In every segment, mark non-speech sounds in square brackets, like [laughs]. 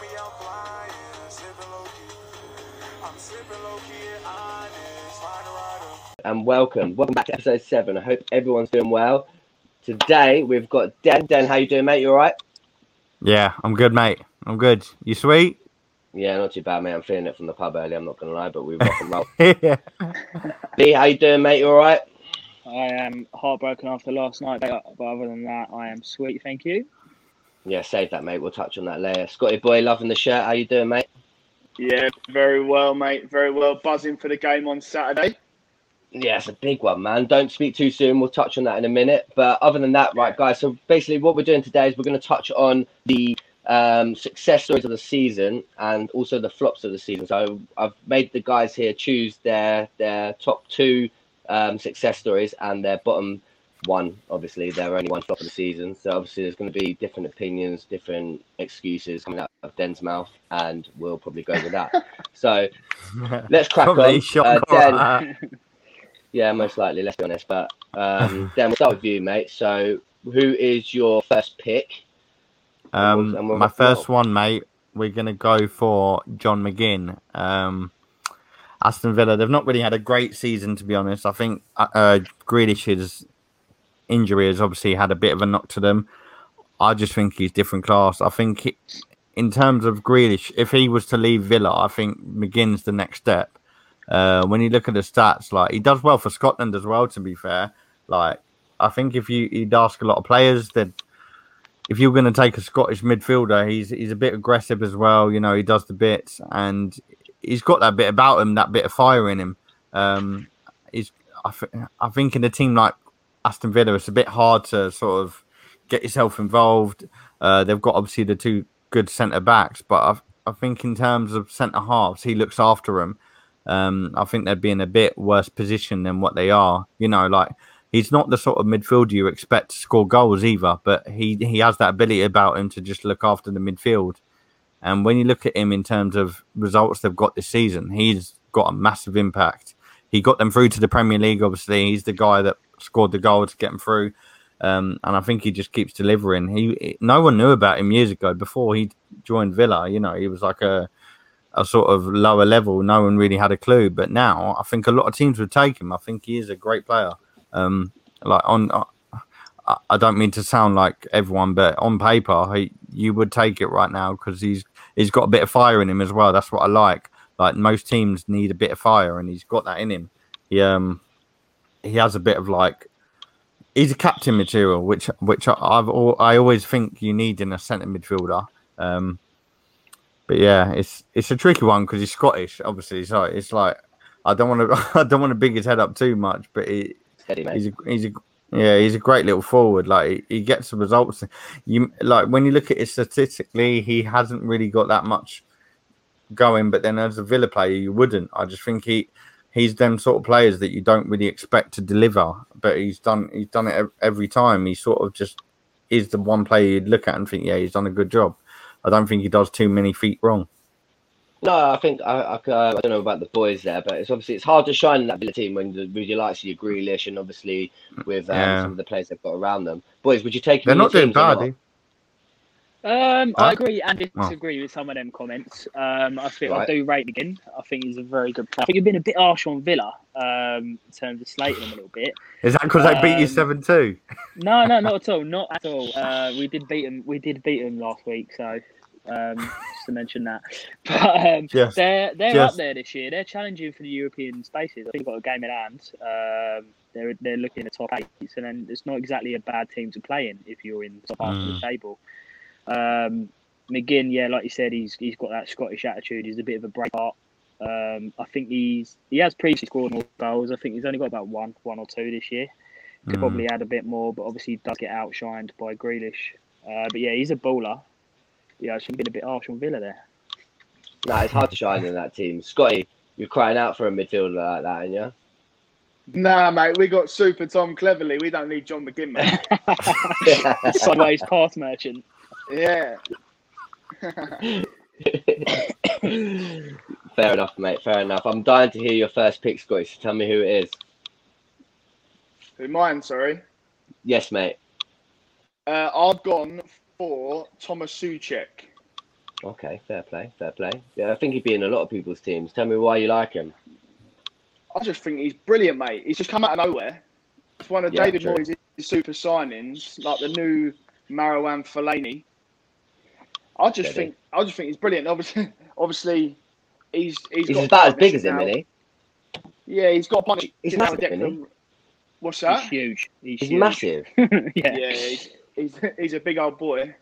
me I'm flying, sipping low key. I'm sipping low key and honest, find a rider. and welcome. Welcome back to episode seven. I hope everyone's doing well. Today we've got Den. Den, how you doing, mate? You all right? Yeah, I'm good, mate. I'm good. You sweet? Yeah, not too bad, mate. I'm feeling it from the pub earlier. I'm not gonna lie, but we rock and roll. [laughs] yeah. Lee, how you doing, mate? You all right? I am heartbroken after last night, but but other than that, I am sweet. Thank you. Yeah, save that, mate. We'll touch on that later. Scotty boy, loving the shirt. How you doing, mate? Yeah, very well, mate. Very well. Buzzing for the game on Saturday. Yeah, it's a big one, man. Don't speak too soon. We'll touch on that in a minute. But other than that, right, guys. So basically, what we're doing today is we're going to touch on the um, success stories of the season and also the flops of the season. So I've made the guys here choose their their top two um, success stories and their bottom one. Obviously, they're only one flop of the season. So obviously, there's going to be different opinions, different excuses coming out of Den's mouth, and we'll probably go with that. [laughs] so [laughs] let's crack Probably on. shock Uh. Den, yeah, most likely. Let's be honest. But um, [laughs] then we'll start with you, mate. So, who is your first pick? Um, And we'll- my first one, mate. We're gonna go for John McGinn. Um, Aston Villa. They've not really had a great season, to be honest. I think uh, uh, Grealish's injury has obviously had a bit of a knock to them. I just think he's different class. I think he- in terms of Grealish, if he was to leave Villa, I think McGinn's the next step. Uh, when you look at the stats, like he does well for Scotland as well. To be fair, like I think if you you'd ask a lot of players, that if you're going to take a Scottish midfielder, he's he's a bit aggressive as well. You know, he does the bits, and he's got that bit about him, that bit of fire in him. Um, he's I, th- I think in a team like Aston Villa, it's a bit hard to sort of get yourself involved. Uh, they've got obviously the two good centre backs, but I, I think in terms of centre halves, he looks after them. Um, I think they'd be in a bit worse position than what they are. You know, like he's not the sort of midfielder you expect to score goals either, but he he has that ability about him to just look after the midfield. And when you look at him in terms of results they've got this season, he's got a massive impact. He got them through to the Premier League. Obviously, he's the guy that scored the goal to get him through. Um, and I think he just keeps delivering. He no one knew about him years ago before he joined Villa. You know, he was like a a sort of lower level. No one really had a clue. But now I think a lot of teams would take him. I think he is a great player. Um, like on, uh, I- I don't mean to sound like everyone, but on paper, he, you would take it right now because he's he's got a bit of fire in him as well. That's what I like. Like most teams need a bit of fire, and he's got that in him. He um he has a bit of like he's a captain material, which which I- I've al- I always think you need in a centre midfielder. Um, but yeah, it's it's a tricky one because he's Scottish, obviously. So it's like I don't want to [laughs] I don't want to big his head up too much, but he, Steady, he's a he's a yeah he's a great little forward. Like he, he gets the results. You like when you look at it statistically, he hasn't really got that much going. But then as a Villa player, you wouldn't. I just think he he's them sort of players that you don't really expect to deliver, but he's done he's done it every time. He sort of just is the one player you'd look at and think, yeah, he's done a good job. I don't think he does too many feet wrong. No, I think I, I, uh, I don't know about the boys there, but it's obviously it's hard to shine in that team when the, with your likes of your Grealish and obviously with um, Yeah. some of the players they've got around them. Boys, would you take him They're not doing teams or bad. Um, Huh? I agree and Oh. disagree with some of them comments. Um, I think I do rate McGinn. I think he's a very good player. I think you've been a bit harsh on Villa um, in terms of slating him a little bit. Is that because they beat you Um, seven two? No, no, not [laughs] at all. Not at all. Uh, we did beat him. We did beat him last week. So um, just to mention that. [laughs] But um, Just they're they're just- up there this year. They're challenging for the European spaces. I think they've got a game in hand. Um, they're they're looking at the top eight, so then it's not exactly a bad team to play in if you're in the top half of Mm. the table. Um, McGinn, yeah, like you said, he's he's got that Scottish attitude. He's a bit of a breakheart. Um, I think he's he has previously scored more goals. I think he's only got about one one or two this year. Could Mm. probably add a bit more, but obviously he does get outshined by Grealish. Uh, but yeah, he's a bowler. Yeah, I should have been a bit harsh on Villa there. No, it's hard to shine in that team. Scotty, you're crying out for a midfielder like that, and yeah. Nah, mate, we got Super Tom Cleverley. We don't need John McGinn, mate. [laughs] [laughs] Sideways pass merchant. Yeah. [laughs] fair enough, mate. Fair enough. I'm dying to hear your first pick, Scotty. So tell me who it is. Who mine? Sorry. Yes, mate. Uh, I've gone for Thomas Soucek. Okay, fair play, fair play. Yeah, I think he'd be in a lot of people's teams. Tell me why you like him. I just think he's brilliant, mate. He's just come out of nowhere. It's one of Yeah, David true. Moyes' super signings, like the new Marwan Fellaini. I just think I just think he's brilliant. Obviously, [laughs] obviously, he's he's, He's got a about as big as him, now. isn't he? Yeah, he's got a partnership He's now massive, isn't Declan. What's that? He's huge. He's, He's huge. massive. [laughs] yeah. yeah, he's, he's he's a big old boy.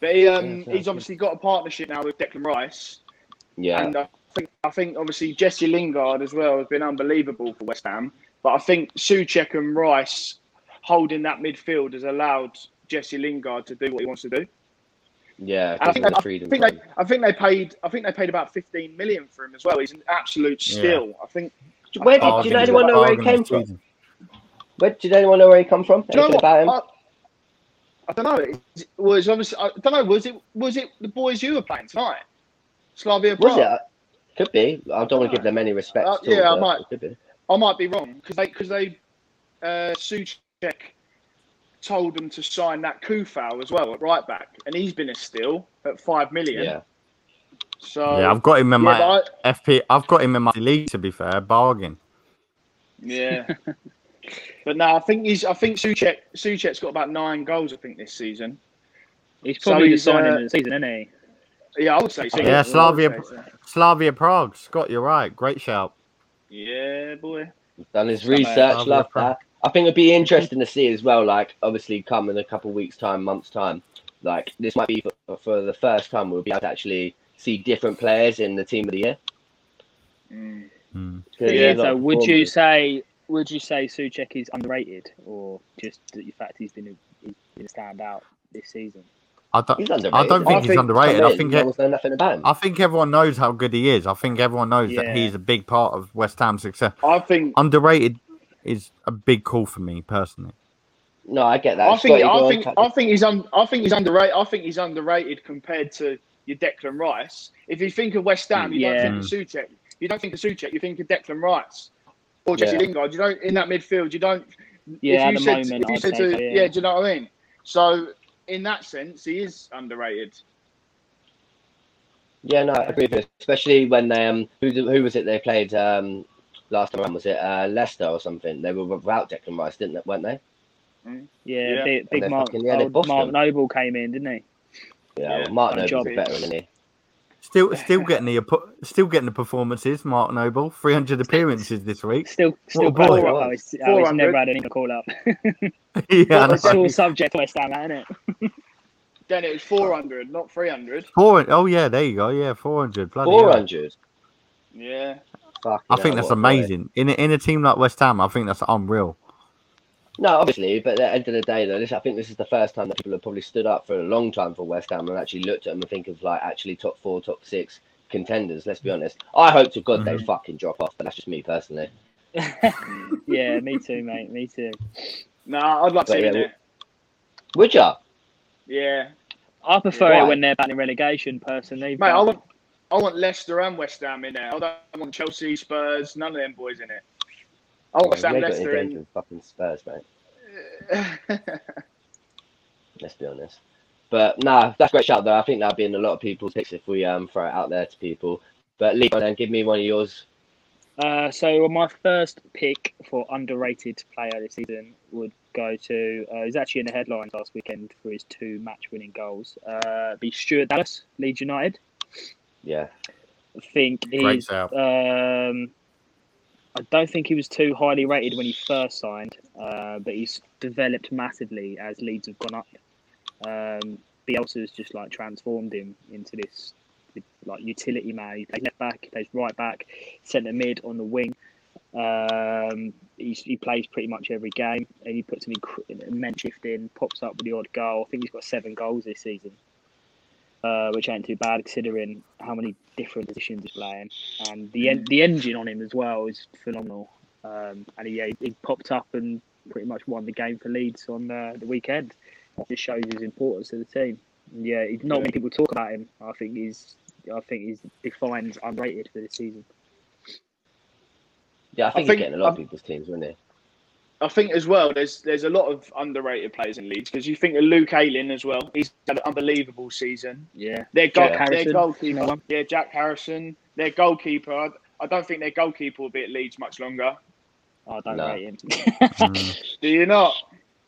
But he, um, Yeah, he's obviously got a partnership now with Declan Rice, Yeah, and I think I think obviously Jesse Lingard as well has been unbelievable for West Ham. But I think Soucek and Rice holding that midfield has allowed Jesse Lingard to do what he wants to do. Yeah. I think, gives I, think they, I think they paid I think they paid about 15 million for him as well. He's an absolute Yeah. steal. I think. Where did, I do you know anyone know where he came from? Where, did anyone know where he come from? Do you know what? about him? I, I don't know. It was obviously I don't know. Was it was it the boys you were playing tonight? Slavia Was it? Could be. I don't want to give them any respect. Uh, at all, yeah, I might. Could be. I might be wrong because they because they uh, Soucek told them to sign that Coufal as well at right back, and he's been a steal at five million. Yeah. So Yeah, I've got him in yeah, my I- FP. I've got him in my league. To be fair, bargain. yeah. [laughs] but no, I think he's. I think Soucek Soucek's got about nine goals. I think this season. He's So probably he's, the signing uh, of the season, isn't he? Yeah, I would say so. Yeah, Slavia- say so. Slavia Prague. Scott, you're right. Great shout. Yeah, boy. He's Done his uh, research. Love that. I think it'd be interesting to see as well. Like, obviously, come in a couple of weeks' time, months' time. Like, this might be for, for the first time we'll be able to actually see different players in the team of the year. Mm. There's Yeah, so of would you performers. say would you say Soucek is underrated, or just the fact he's been a, he's been a standout this season? I don't. I don't think I he's think- underrated. Come I think. it- one's know nothing about him. I think everyone knows how good he is. I think everyone knows Yeah. that he's a big part of West Ham's success. I think. Underrated is a big call for me personally. No, I get that. I think. Scotty, I think. I think he's. Un, I think he's underrated. I think he's underrated compared to your Declan Rice. If you think of West Ham, you Yeah. don't think of Soucek. You don't think of Soucek. You think of Declan Rice or Jesse Yeah. Lingard. You don't in that midfield. You don't. Yeah, if at you the said, moment, if you said say to, so, yeah. yeah. do you know what I mean? So in that sense, he is underrated. Yeah, no, I agree with you. Especially when they um, who who was it they played um last time around? Was it uh, Leicester or something? They were without Declan Rice, didn't they? Weren't they? Yeah, Yeah. big, big Mark, fucking- yeah, old Mark them. Noble came in, didn't he? Yeah, Yeah, well, Mark Noble's job. a veteran, isn't he? Still, still getting the still getting the performances. Mark Noble, three hundred appearances this week. Still, still a boy. proud of how he's, how he's never had anything to call up. [laughs] [laughs] yeah, I it's all subject to West Ham, isn't it? [laughs] Then it was 400, not 300. four. Oh yeah, there you go. Yeah, four hundred. Bloody Four hell. hundred. Yeah. I think that's amazing. In a, in a team like West Ham, I think that's unreal. No, obviously, but at the end of the day, though, this I think this is the first time that people have probably stood up for a long time for West Ham and actually looked at them and think of like actually top four, top six contenders. Let's be honest. I hope to God they Mhm. fucking drop off, but that's just me personally. [laughs] yeah, me too, mate. Me too. Nah, I'd like to But see yeah, him there. Would ya? Yeah. I prefer Why? it when they're battling relegation, personally. Mate, I but- want I want Leicester and West Ham in there. I don't want Chelsea, Spurs, none of them boys in it. I want West Yeah, Ham, you ain't got any Leicester games in. fucking Spurs, mate. [laughs] Let's be honest. But nah, that's a great shout though. I think that'll be in a lot of people's picks if we um throw it out there to people. But Lee, then give me one of yours. Uh, so my first pick for underrated player this season would go to. Uh, he's actually in the headlines last weekend for his two match-winning goals. Uh, be Stuart Dallas, Leeds United. Yeah. I think Great he's. shout. Um, I don't think he was too highly rated when he first signed, uh, but he's developed massively as Leeds have gone up. Um, Bielsa's just like transformed him into this like utility man. He plays left back, he plays right back, centre mid on the wing. Um, he's, he plays pretty much every game, and he puts an inc- immense shift in, pops up with the odd goal. I think he's got seven goals this season, uh, which ain't too bad considering how many different positions he's playing. And the en- the engine on him as well is phenomenal. Um, and he, he popped up and pretty much won the game for Leeds on uh, the weekend. It just shows his importance to the team. And yeah, he- not many people talk about him. I think he's I think he's defined underrated for this season. Yeah, I think, think- he's getting a lot of um, people's teams, wouldn't he? I think as well, there's there's a lot of underrated players in Leeds because you think of Luke Ayling as well. He's had an unbelievable season. Yeah. Their, goal, Jack their goalkeeper, you know him? yeah, Jack Harrison. Their goalkeeper, I, I don't think their goalkeeper will be at Leeds much longer. I don't No. rate him. Mm. [laughs] Do you not?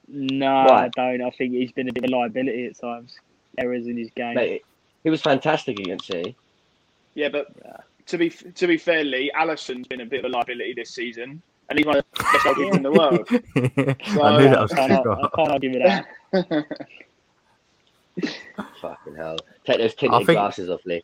no, Why? I don't. I think he's been a bit of a liability at times. Errors in his game. Mate, he was fantastic against City. Yeah, but to be to be fair, Lee, Alisson's been a bit of a liability this season, and he's one of the best [laughs] goalkeepers in the world. [laughs] I knew that I was can't, going I can't argue with that. [laughs] Fucking hell. Take those tinted I think- glasses off, Lee.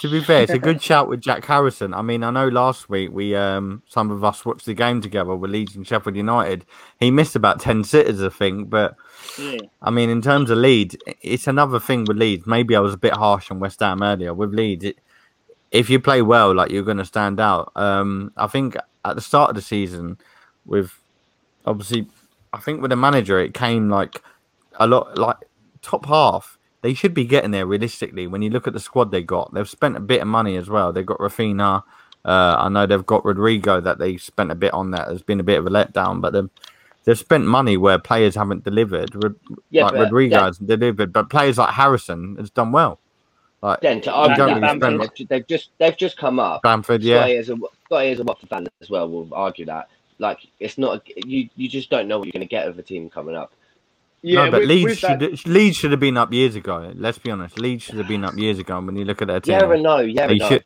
To be fair, it's a good shout with Jack Harrison. I mean, I know last week we um some of us watched the game together with Leeds and Sheffield United. He missed about ten sitters, I think, but Yeah. I mean, in terms of Leeds, it's another thing with Leeds. Maybe I was a bit harsh on West Ham earlier. With Leeds, it, if you play well, like you're going to stand out. Um, I think at the start of the season, with obviously, I think with the manager, it came like a lot like top half. They should be getting there realistically. When you look at the squad they got, they've spent a bit of money as well. They've got Raphinha. Uh, I know they've got Rodrigo that they spent a bit on. That has been a bit of a letdown, but they've they've spent money where players haven't delivered. Yeah, like Rodrigo Den- hasn't delivered, but players like Harrison has done well. Like Den, to argue that, really Bamford. they've, just they've just come up. Bamford, yeah. Scott is a Watford fan as well. Will argue that. Like it's not you. You just don't know what you're going to get of a team coming up. Yeah, no, but with, Leeds with that, should Leeds should have been up years ago. Let's be honest, Leeds should have been up years ago. When you look at their team, Yeah and no. Yeah they no. should.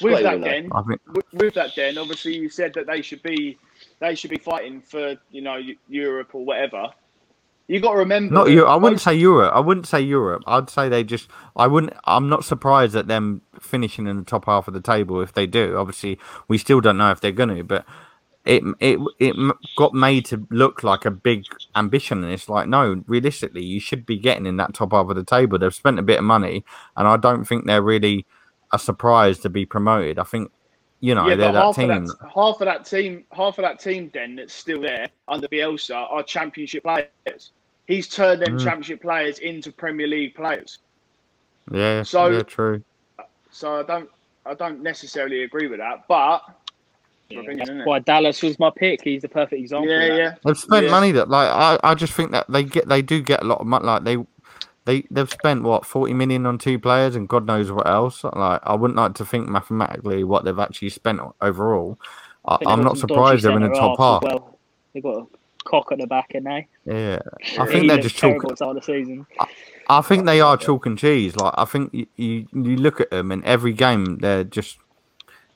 with that will know. I think with, with that Den, obviously you said that they should be they should be fighting for you know Europe or whatever. You got to remember. not you. I wouldn't say Europe. I wouldn't say Europe. I'd say they just. I wouldn't. I'm not surprised at them finishing in the top half of the table if they do. Obviously, we still don't know if they're going to, but it it it got made to look like a big ambition, and it's like no. Realistically, you should be getting in that top half of the table. They've spent a bit of money, and I don't think they're really a surprise to be promoted. I think you know yeah, they're that half team. of that, half of that team, half of that team, then that's still there under Bielsa are Championship players. He's turned them Mm. Championship players into Premier League players. Yeah, So- yeah, true. So I don't, I don't necessarily agree with that. But Yeah, opinion, that's why Dallas was my pick. He's the perfect example. yeah, yeah, They've spent Yeah. money that like I, I just think that they get they do get a lot of money. Like they they they've spent what forty million on two players and God knows what else. Like I wouldn't like to think mathematically what they've actually spent overall. I, i'm not surprised they're in the top half. Well. They've got a cock at the back, and they. Yeah, I think he they're just chalk. start of the season. I think they are chalk and cheese. Like I think you, you you look at them in every game, they're just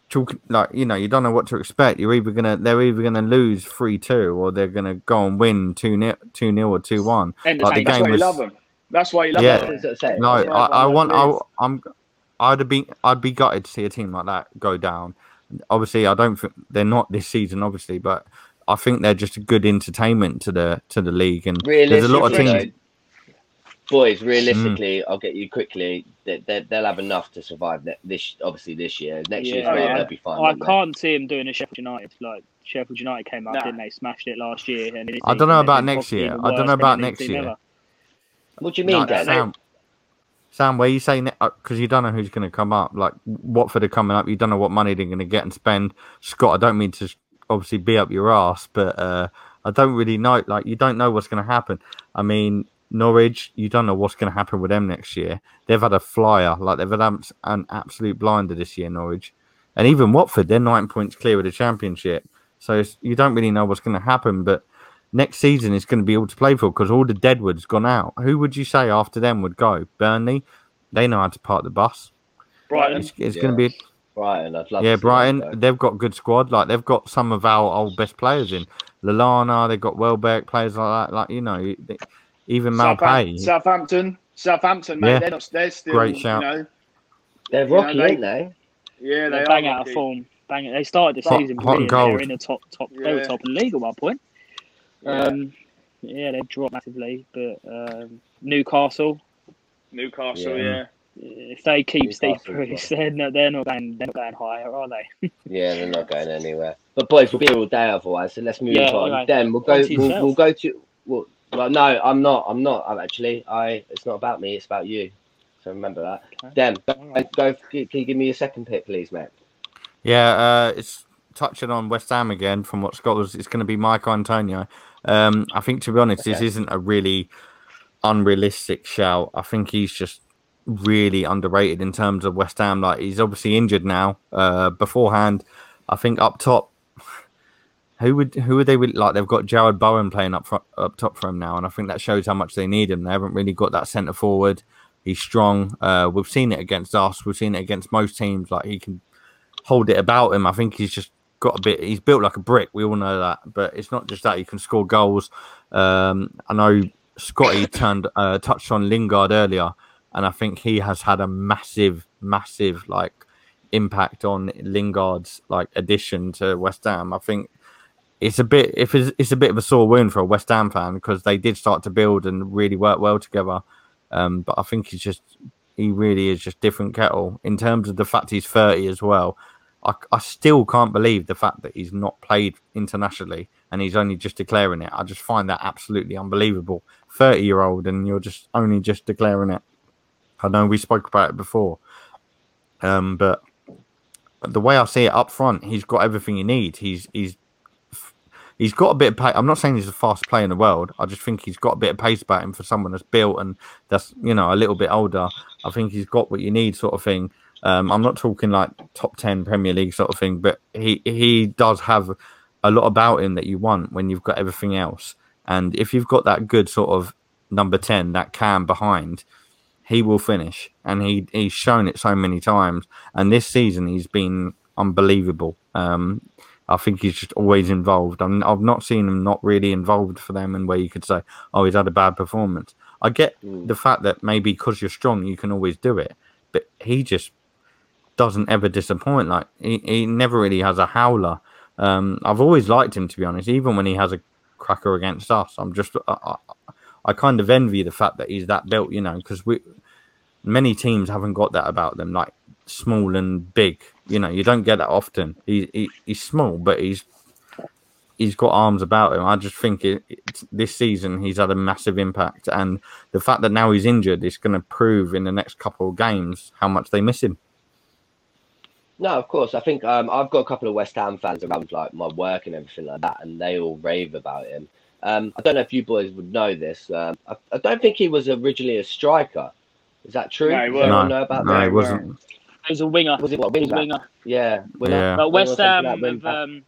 chalk. Like you know, you don't know what to expect. You're either gonna they're either gonna lose three two or they're gonna go and win two nil two nil or two one. Like the game was- love them. That's why you love Yeah. them. That's what No, That's I, I want. I, I'm. I'd have been. I'd be gutted to see a team like that go down. Obviously, I don't think they're not this season. Obviously, but I think they're just a good entertainment to the to the league. And there's a lot of teams. though, boys, realistically, mm. I'll get you quickly. They, they, they'll have enough to survive this, obviously this year. Next year, Yeah. as well, Oh, yeah. they'll be fine. I won't they? can't see him doing a Sheffield United. Like Sheffield United came up, Nah. didn't they? Smashed it last year. And I don't know about next year. I don't know about next year. ever. What do you mean, Dan? Sam, Sam, where you say because you don't know who's going to come up. Like Watford are coming up, you don't know what money they're going to get and spend. Scott, I don't mean to obviously be up your ass, but uh, I don't really know. Like you don't know what's going to happen. I mean, Norwich, you don't know what's going to happen with them next year. They've had a flyer, like they've had an absolute blinder this year, Norwich, and even Watford. They're nine points clear of the championship, so it's, you don't really know what's going to happen. But next season is going to be all to play for because all the Deadwood's gone out. Who would you say after them would go? Burnley, they know how to park the bus. Brighton. It's, it's Yeah. going to be Brighton, I'd love yeah, to Brighton. that. They've got good squad. Like they've got some of our old best players in Lallana. They've got Welbeck players like that. Like you know, they- even Southam- Maupay. Southampton. Southampton, mate. Yeah. They're not. They're still. Great shout. You know, They're you know, they- aren't they? yeah, They they bang are out of form. Bang. They started the Hot- season hot and brilliant. They were in the top top. They were top in the league at one point. Yeah. Um, yeah, they've dropped massively, but um, Newcastle. Newcastle, Yeah. yeah. If they keep Steve Newcastle, Bruce, they're not, they're not going. They're not going higher, are they? [laughs] Yeah, they're not going anywhere. But boys, we'll be here all day otherwise. So let's move Yeah, on. anyway, then we'll go. to We'll, we'll go to. Well, well, no, I'm not. I'm not. I'm actually. I. It's not about me. It's about you. So remember that. Okay. Dem, go, Alright. go. Can you give me your second pick, please, mate? Yeah, uh, it's touching on West Ham again from what Scott was, it's going to be Michael Antonio. Um, I think to be honest, this isn't a really unrealistic shout. I think he's just really underrated in terms of West Ham. Like he's obviously injured now. Uh, beforehand, I think up top, who would who would they would like? They've got Jarrod Bowen playing up front, up top for him now, and I think that shows how much they need him. They haven't really got that centre forward. He's strong. Uh, we've seen it against us. We've seen it against most teams. Like he can hold it about him. I think he's just got a bit. He's built like a brick. We all know that, but it's not just that. He can score goals. Um, I know Scotty [coughs] turned uh, touched on Lingard earlier, and I think he has had a massive, massive like impact on Lingard's like addition to West Ham. I think it's a bit if it's, it's a bit of a sore wound for a West Ham fan because they did start to build and really work well together. Um, but I think he's just he really is just different kettle in terms of the fact he's 30 as well. I, I still can't believe the fact that he's not played internationally and he's only just declaring it. I just find that absolutely unbelievable. 30 year old and you're just only just declaring it. I know we spoke about it before. Um, but the way I see it up front, he's got everything he needs. He's he's he's got a bit of pace. I'm not saying he's the fastest player in the world. I just think he's got a bit of pace about him for someone that's built and that's you know a little bit older. I think he's got what you need, sort of thing. Um, I'm not talking like top ten Premier League sort of thing, but he he does have a lot about him that you want when you've got everything else. And if you've got that good sort of number ten, that can behind, he will finish. And he he's shown it so many times. And this season he's been unbelievable. Um, I think he's just always involved. I'm, I've not seen him not really involved for them, and where you could say, "Oh, he's had a bad performance." I get Mm. the fact that maybe because you're strong, you can always do it, but he just doesn't ever disappoint. Like he, he never really has a howler. Um, I've always liked him to be honest, even when he has a cracker against us. I'm just I, I, kind of envy the fact that he's that built, you know, because we many teams haven't got that about them, like small and big. You know, you don't get that often. He, he he's small, but he's he's got arms about him. I just think it, this season he's had a massive impact, and the fact that now he's injured is going to prove in the next couple of games how much they miss him. No, of course. I think um, I've got a couple of West Ham fans around like my work and everything like that, and they all rave about him. Um, I don't know if you boys would know this. Um, I, I don't think he was originally a striker. Is that true? No, he wasn't. anyone No, know about no, that? he wasn't. He was a winger. Was it what He was wing a back? winger. Yeah, winger. Yeah. But West Ham like have um,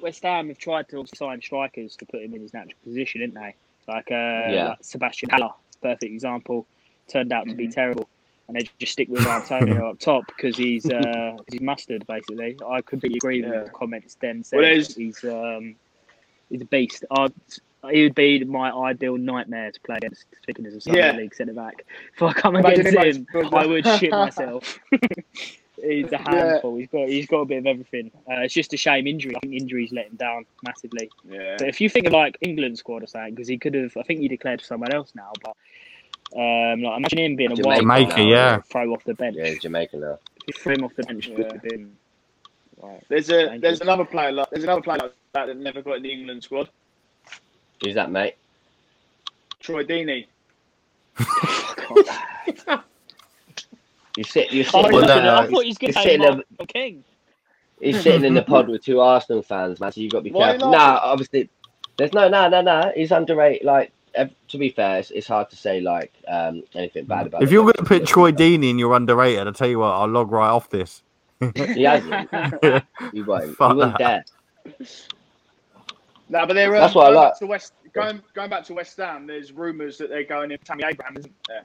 West Ham have tried to sign strikers to put him in his natural position, didn't they? Like, uh, Yeah. like Sebastian Haller, perfect example, turned out to be Mhm. terrible, and they just stick with Antonio [laughs] up top because he's uh, he's mustard basically. I completely agree with Yeah. the comments Den said. Well, there's- he's um, he's a beast. I'd, he would be my ideal nightmare to play against. Speaking as a Sunday Yeah. League centre back, if I come Imagine against him, him, like, I would shit [laughs] myself. [laughs] He's a Yeah. handful. He's got he's got a bit of everything. Uh, it's just a shame injury. I think injuries let him down massively. Yeah. But if you think of like England squad or something, because he could have, I think he declared for someone else now. But um, like imagine him being a wild Jamaica card now, yeah. throw off the bench. Yeah, he's Jamaican now. If you threw him off the bench, Yeah. have been. Like, There's a Dangerous. there's another player like there's another player like that that never got in the England squad. Who's that, mate? Troy Deeney. [laughs] You sit. You sit. thought, Well, no, no, I thought he was going to say sitting there- King. He's sitting in the pod with two Arsenal fans, man. So you got to be Why careful. not? Nah, obviously, there's no, no, no, no. He's underrated. Like, ev- to be fair, it's, it's hard to say like um, anything bad about. It. If you're going to put Troy Deeney in your underrated, I'll tell you what, I'll log right off this. he hasn't. [laughs] He won't. He Fuck wouldn't that. dare. No, but they're um, That's what I going like. back to West going going back to West Ham. There's rumours that they're going in Tammy Abraham, isn't there?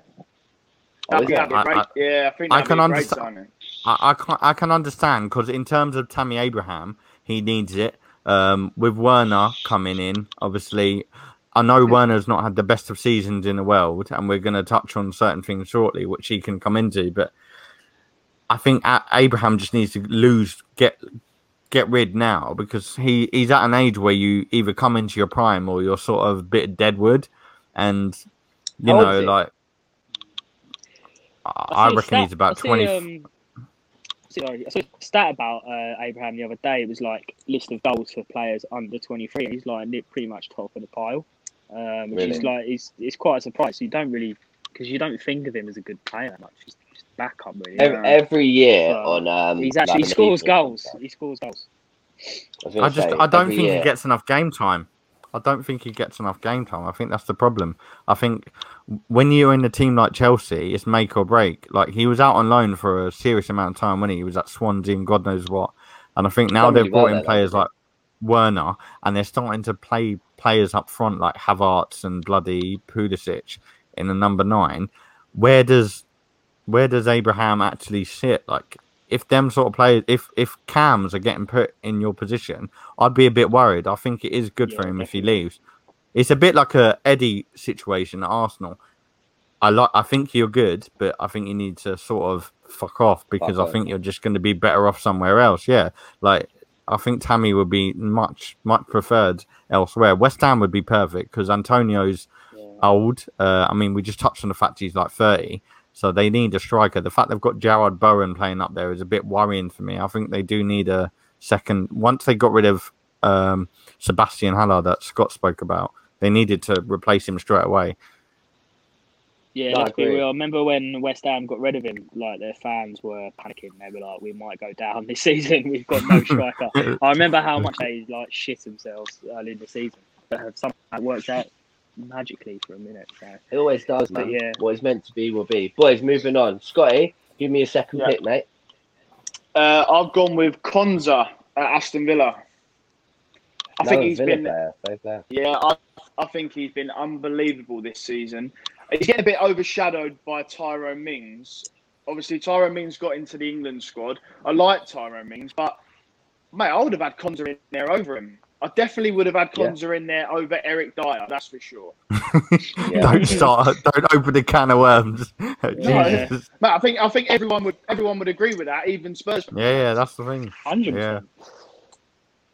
Oh, is be, there? that'd be a great, I- yeah, I think I can be a great understand- I, I can I can understand because in terms of Tammy Abraham, he needs it. Um, with Werner coming in, obviously, I know Werner's not had the best of seasons in the world, and we're going to touch on certain things shortly, which he can come into. But I think Abraham just needs to lose, get get rid now because he he's at an age where you either come into your prime or you're sort of a bit deadwood, and you How know, like I, I reckon stat- he's about I see, twenty. Um, sorry, I saw a stat about uh, Abraham the other day. It was like list of goals for players under twenty three. He's like pretty much top of the pile, um, which is like it's it's quite a surprise. You don't really because you don't think of him as a good player that much. He's just backup really. Every, every year Well, on um, He's actually he scores goals. He scores goals. was gonna I just say, I don't think year. he gets enough game time. I don't think he gets enough game time. I think that's the problem. I think when you're in a team like Chelsea, it's make or break. Like he was out on loan for a serious amount of time when he, he was at Swansea and God knows what. And I think now they've really well brought in there, though, players hasn't like Werner, and they're starting to play players up front like Havertz and bloody Pulisic in the number nine. Where does where does Abraham actually sit? Like if them sort of players, if if cams are getting put in your position, I'd be a bit worried. I think it is good for Yeah, him if he leaves. It's a bit like a Eddie situation at Arsenal. I like. I think you're good, but I think you need to sort of fuck off because Fuck I think you're just going to be better off somewhere else. Yeah, like I think Tammy would be much much preferred elsewhere. West Ham would be perfect because Antonio's Yeah. old. Uh, I mean, we just touched on the fact he's like 30, so they need a striker. The fact they've got Jarrod Bowen playing up there is a bit worrying for me. I think they do need a second. Once they got rid of um, Sebastian Haller that Scott spoke about, they needed to replace him straight away. Yeah, No, let's be real. I remember when West Ham got rid of him, like their fans were panicking. They were like, "We might go down [laughs] this season. We've got no striker." [laughs] I remember how much they like shit themselves early in the season, but have somehow it worked out magically for a minute. So It always does, But man. yeah. What is meant to be will be. Boys, moving on. Scotty, give me a second Yeah. pick, mate. Uh, I've gone with Konsa at Aston Villa. I think Another he's Villa been player. Fair play. Yeah, I, I think he's been unbelievable this season. He's getting a bit overshadowed by Tyrone Mings. Obviously, Tyrone Mings got into the England squad. I like Tyrone Mings, but mate, I would have had Konsa in there over him. I definitely would have had Yeah. In there over Eric Dier. That's for sure. [laughs] Yeah. don't start. Don't open the can of worms. [laughs] Yeah. Jesus. Mate, I think I think everyone would everyone would agree with that, even Spurs. Yeah, yeah, that's the thing. hundred Yeah. percent.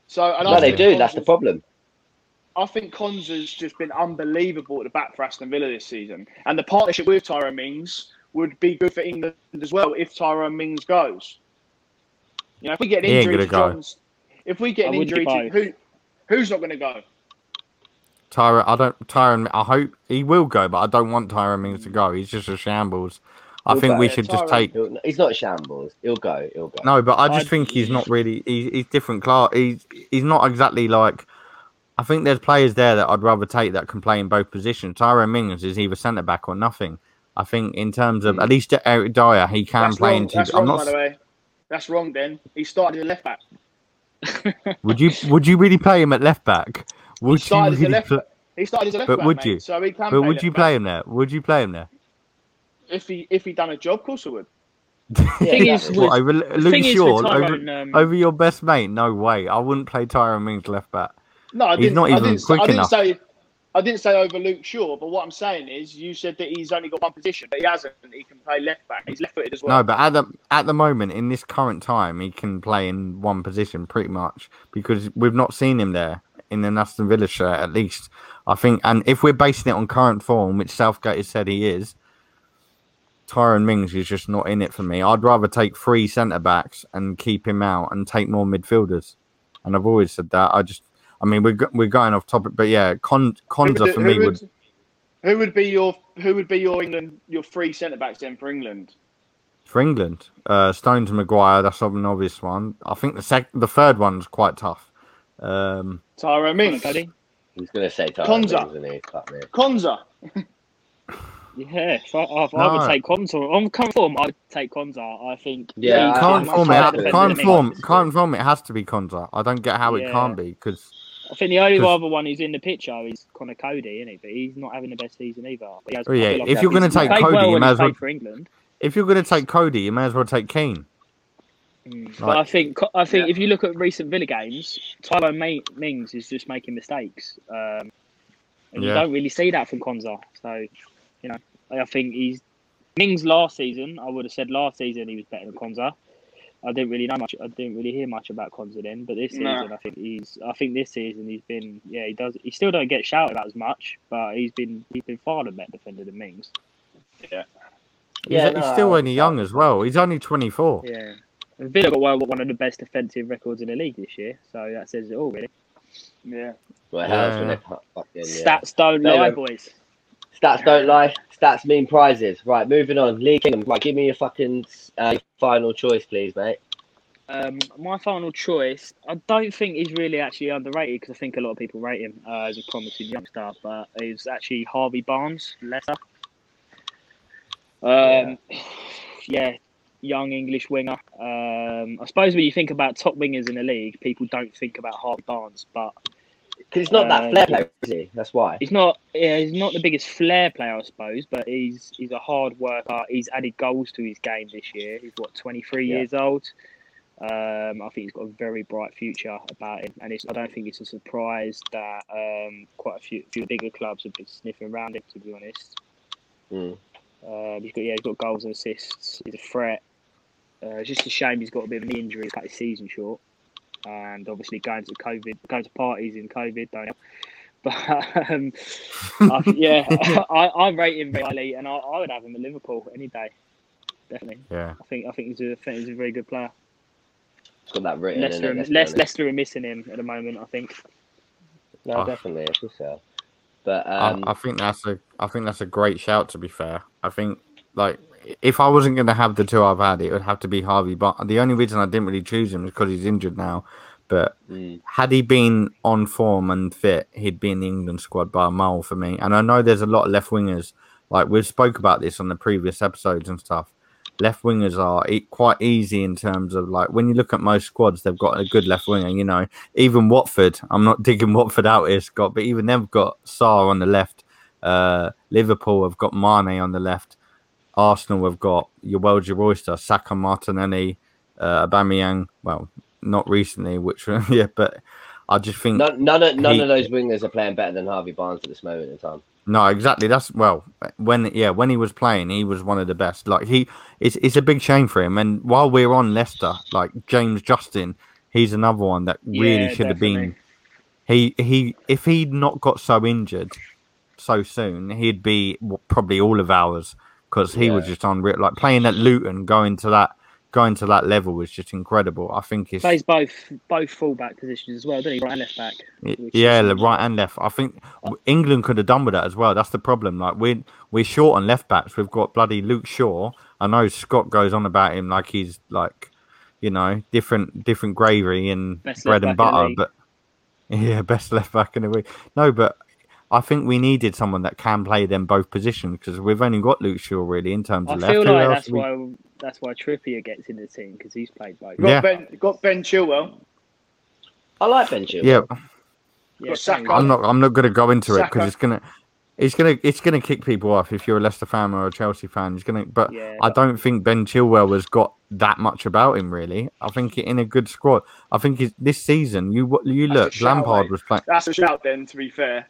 So, and I No, they think do. That's the problem. I think Konsa's just been unbelievable at the back for Aston Villa this season. And the partnership with Tyrone Mings would be good for England as well if Tyrone Mings goes. You know, if we get an He ain't injury to gonna go. Johns, if we get I an injury to who, who's not going to go? Tyron, I don't. Tyron, I hope he will go, but I don't want Tyrone Mings to go. He's just a shambles. I He'll think go. we Yeah, should just take. He's not shambles. He'll go. He'll go. No, but I just I'd- think he's not really. He's, he's different class. He's he's not exactly like. I think there's players there that I'd rather take that can play in both positions. Tyrone Mings is either centre back or nothing. I think in terms of at least Eric Dier, he can That's play wrong. into. That's I'm wrong, not. by the way. That's wrong. Then he started as a left back. [laughs] Would you would you really play him at left back? Would you started as a really left pl- He started as a left But back. would mate, you? So he can. But would you back. play him there? Would you play him there? if he if he done a job? Of course I would. [laughs] Yeah, thing is, over Luke Shaw, over, um, over your best mate? No way. I wouldn't play Tyrone Mings left back. No, I He's didn't. not I didn't, quick I didn't enough. say. I didn't say over Luke Shaw, but what I'm saying is, you said that he's only got one position, but he hasn't. He can play left back. He's left-footed as well. No, but at the at the moment in this current time, he can play in one position pretty much because we've not seen him there in the Aston Villa shirt at least. I think, and if we're basing it on current form, which Southgate has said he is, Tyrone Mings is just not in it for me. I'd rather take three centre backs and keep him out and take more midfielders. And I've always said that. I just, I mean, we're we're going off topic, but yeah, Con- Who would, Konsa for me would, would who would be your who would be your England your three centre backs then for England? for England. Uh, Stones and Maguire, that's an obvious one. I think the sec- the third one's quite tough. Um, Tyrone Mings, Cody? He's going to say Tyrone Konsa. Mings, isn't he? Fuck [laughs] Yeah, if I, if I would take Konza. On current form, I'd take Konsa. I think. Yeah, he's I- current form, it, defender current than form, Mings. current form. It has to be Konsa. I don't get how it can't be because I think the only other one who's in the picture is Connor Cody, isn't he? But he's not having the best season either. But he has, Oh, yeah, I like if you're gonna take Cody, well you may as well- played for England. if you're going to take Cody, you may as well take Keane. Mm. Like- but I think I think Yeah. if you look at recent Villa games, Tyrone Ma- Mings is just making mistakes, um, and you don't really see that from Konsa. So, you know, I think he's Mings last season. I would have said last season he was better than Konsa. I didn't really know much. I didn't really hear much about Konsa then, but this season I think he's. I think this season he's been. Yeah, he does. He still don't get shouted about as much, but he's been. He's been far the better defender than Mings. He's, Yeah, he's no, still only young as well. He's only 24. Yeah. And Villa got one one of the best defensive records in the league this year, so that says it all, really. Yeah. Well, Yeah, how's yeah. when they fu- fucking, yeah. Stats don't lie, boys. Stats don't lie. Stats mean prizes. Right, moving on. Lee Kingdom. Right, give me your fucking uh, final choice, please, mate. Um, my final choice, I don't think he's really actually underrated because I think a lot of people rate him uh, as a promising youngster, but it's actually Harvey Barnes, Leicester. Um, [sighs] yeah. young English winger. Um, I suppose when you think about top wingers in the league, people don't think about Harvey Barnes, but Because he's not that Uh, flair player, is he? That's why. he's not yeah, he's not the biggest flair player, I suppose, but he's he's a hard worker. He's added goals to his game this year. He's what twenty three Yeah. years old. Um, I think he's got a very bright future about him, and it's, I don't think it's a surprise that um, quite a few, few bigger clubs have been sniffing around him. To be honest, Mm. um, he's got yeah, he's got goals and assists. He's a threat. Uh, it's just a shame he's got a bit of an injury, cut his season short, and obviously going to COVID, going to parties in COVID, don't help. [laughs] But um, I, yeah, [laughs] [laughs] I, I rate him very highly, and I, I would have him at Liverpool any day. Definitely, Yeah. I think I think he's a, I think he's a very good player. He's got that written. Leicester, in it, Leicester, Leicester are missing him at the moment. I think. No, Oh. definitely, of course, so. But I- um, I, think that's a I think that's a great shout. To be fair, I think like if I wasn't going to have the two I've had, it would have to be Harvey. But the only reason I didn't really choose him is because he's injured now. But mm, had he been on form and fit, he'd be in the England squad by a mile for me. And I know there's a lot of left wingers. Like we've spoke about this on the previous episodes and stuff. Left wingers are quite easy in terms of like when you look at most squads, they've got a good left winger. You know, even Watford. I'm not [laughs] digging Watford out here, Scott, but even they've got Sarr on the left. Uh, Liverpool have got Mane on the left. Arsenal have got your world's your oyster, Saka, Martinelli, uh, Aubameyang. Well, not recently, which [laughs] yeah, but I just think none, none, of, none he- of those wingers are playing better than Harvey Barnes at this moment in time. No, exactly. That's well, when yeah, when he was playing, he was one of the best. Like he, it's it's a big shame for him. And while we're on Leicester, like James Justin, he's another one that really Yeah, should have been. He he, if he'd not got so injured so soon, he'd be probably all of ours because he was just on like playing at Luton, going to that going to that level was just incredible. I think it's Plays both both fullback positions as well, doesn't he? Right and left back. Yeah, the right and left. I think England could have done with that as well. That's the problem. Like we're we're short on left backs. We've got bloody Luke Shaw. I know Scott goes on about him like he's like, you know, different different gravy and Best bread and butter. But [laughs] yeah, best left back in the week. No, but I think we needed someone that can play them both positions because we've only got Luke Shaw really in terms I of left. I feel like that's we- why that's why Trippier gets in the team because he's played both. Got Yeah. Ben, got Ben Chilwell. I like Ben Chilwell. Yeah, Yeah, Saka. I'm not. I'm not going to go into it because it's gonna. It's gonna. It's gonna kick people off if you're a Leicester fan or a Chelsea fan. It's gonna. But Yeah, I don't think Ben Chilwell has got that much about him really. I think in a good squad. I think he's, this season you you That's look. shout, Lampard mate. was playing. That's a shout then, to be fair.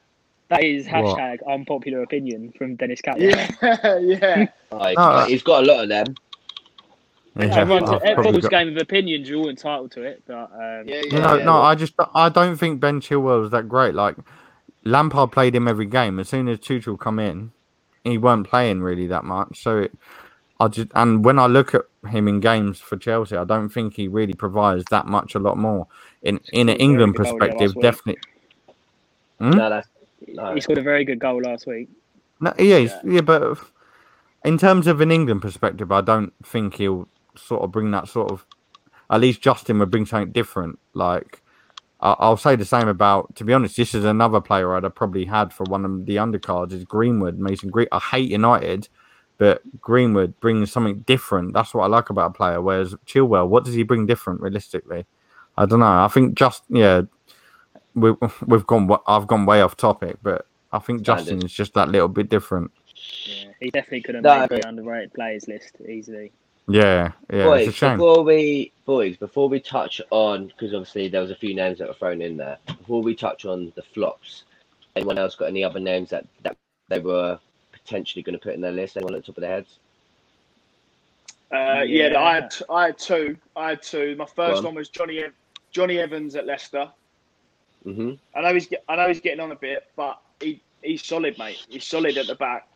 That is What? hashtag unpopular opinion from Dennis Catlin. Yeah, [laughs] yeah. Like, No, he's got a lot of them. Yeah, Everyone's, I've everyone's got- game of opinions. You're all entitled to it, but um, Yeah, No, yeah. no, yeah, no. look. I just I don't think Ben Chilwell was that great. Like Lampard played him every game. As soon as Tuchel come in, he weren't playing really that much. So it, I just and when I look at him in games for Chelsea, I don't think he really provides that much. A lot more in in an England good goal there perspective, definitely. Hmm? No, that's No. he scored a very good goal last week. No, yeah, he's- yeah, but in terms of an England perspective, I don't think he'll sort of bring that sort of. At least Justin would bring something different. Like I- I'll say the same about. To be honest, this is another player I'd have probably had for one of the undercards. Is Greenwood, Mason Green. I hate United, but Greenwood brings something different. That's what I like about a player. Whereas Chilwell, what does he bring different realistically? I don't know. I think just yeah, we, we've gone. I've gone way off topic, but I think Standard. Justin is just that little bit different. Yeah, he definitely could have No, made the underrated players list easily. Yeah, yeah, boys, it's a shame. before we boys, before we touch on because obviously there was a few names that were thrown in there. Before we touch on the flops, anyone else got any other names that, that they were potentially going to put in their list? Anyone at the top of their heads? Uh, yeah, Yeah. I had I had two. I had two. My first on. one was Johnny Johnny Evans at Leicester. Hmm I know he's I know he's getting on a bit, but he, he's solid, mate. He's solid at the back.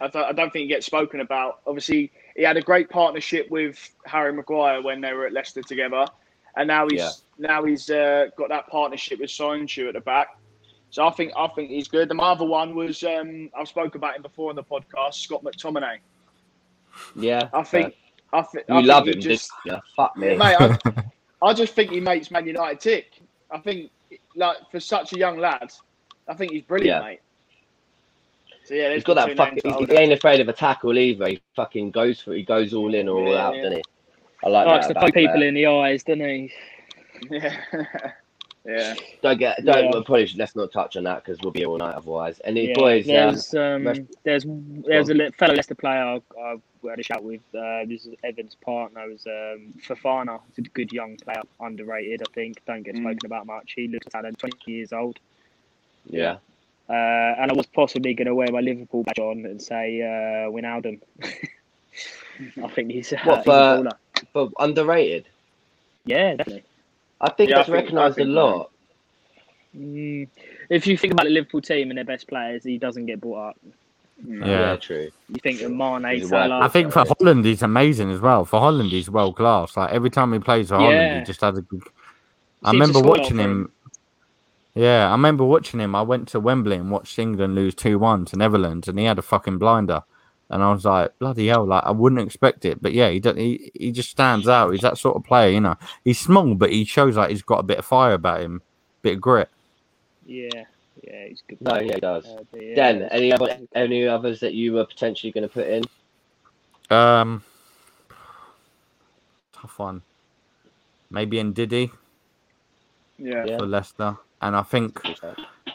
I, th- I don't think he gets spoken about. Obviously, he had a great partnership with Harry Maguire when they were at Leicester together, and now he's Yeah. now he's uh, got that partnership with Soyuncu at the back. So I think I think he's good. The other one was um, I've spoken about him before on the podcast, Scott McTominay. Yeah, I think I think you I think love him. Just, Just, yeah, fuck me. mate, I, [laughs] I just think he makes Man United tick. I think, like for such a young lad, I think he's brilliant, Yeah. mate. So yeah, He's got that fucking. Names He ain't afraid of a tackle either. He fucking goes for. He goes all in or all Yeah, out, yeah. doesn't he? I like Likes that. to about poke people player. in the eyes, doesn't he? Yeah, [laughs] yeah. Don't get. Don't. Yeah. Probably let's not touch on that because we'll be here all night otherwise. And the Yeah, boys. Um, there's um, rest- there's there's a li- fellow Leicester player I, I had a chat with. Uh, this is Evan's partner was um, Fofana. He's a good young player, underrated. I think don't get Mm. spoken about much. He looks at 20 years old. yeah. Uh, and I was possibly going to wear my Liverpool badge on and say uh, Wijnaldum. [laughs] I think he's, uh, What, he's for- a baller. But underrated. Yeah, definitely. I think Yeah, I that's think- I recognised a lot. Mm, if you think about the Liverpool team and their best players, he doesn't get brought up. Mm. Yeah. Yeah. true. You think of Mane, He's a white Salah. I think for Holland, he's amazing as well. For Holland, he's world class. Like every time he plays for Holland, Yeah. he just has a good. I Seems remember score a lot watching for him. Yeah, I remember watching him. I went to Wembley and watched England lose two one to Netherlands, and he had a fucking blinder. And I was like, bloody hell! Like I wouldn't expect it, but yeah, he do, he he just stands out. He's that sort of player, you know. He's small, but he shows like he's got a bit of fire about him, bit of grit. Yeah, yeah, he's good. No, player. yeah, he does. Uh, yeah, Den, it's- any other any others that you were potentially going to put in? Um, tough one. Maybe Ndidi Yeah. Yeah. for Leicester, and I think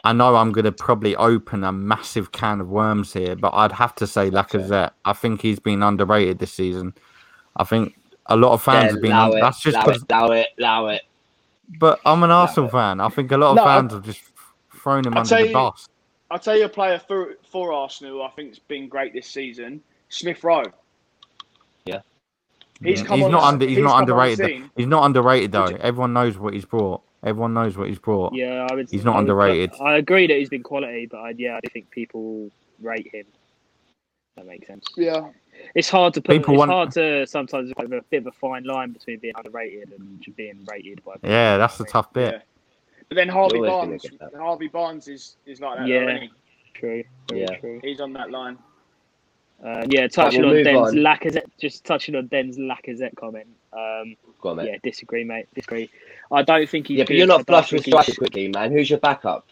I know I'm going to probably open a massive can of worms here, but I'd have to say Lacazette. I think he's been underrated this season. I think a lot of fans Den, have been. allow Un- it, that's just allow 'cause- it, allow it, allow it. But I'm an Arsenal fan. I think a lot of No, I- fans have just thrown him I'll under the you- bus. I'll tell you a player for for Arsenal. I think's been great this season. Smith Rowe. He's Yeah. come he's on not under. He's, he's not come on the underrated. though. scene. He's not underrated though. Everyone knows what he's brought. Everyone knows what he's brought. Yeah, I would. He's not I would- underrated. I agree that he's been quality, but I, yeah, I do think people rate him. That makes sense. Yeah. It's hard to put. People it's want- hard to sometimes there's a bit of a fine line between being underrated and being rated by. people. Yeah, that's the tough bit. Yeah. But then Harvey You're always gonna Barnes. get. Harvey Barnes is is like that. Yeah. though. True. Yeah. true. He's on that line. Uh, yeah, touching we'll on move Den's on. Lacazette. Just touching on Den's Lacazette comment. Um, Go on, mate. yeah, disagree, mate. Disagree. I don't think he's. Yeah, but you're not don't flush with think he's- strikers quickly, man. Who's your backup?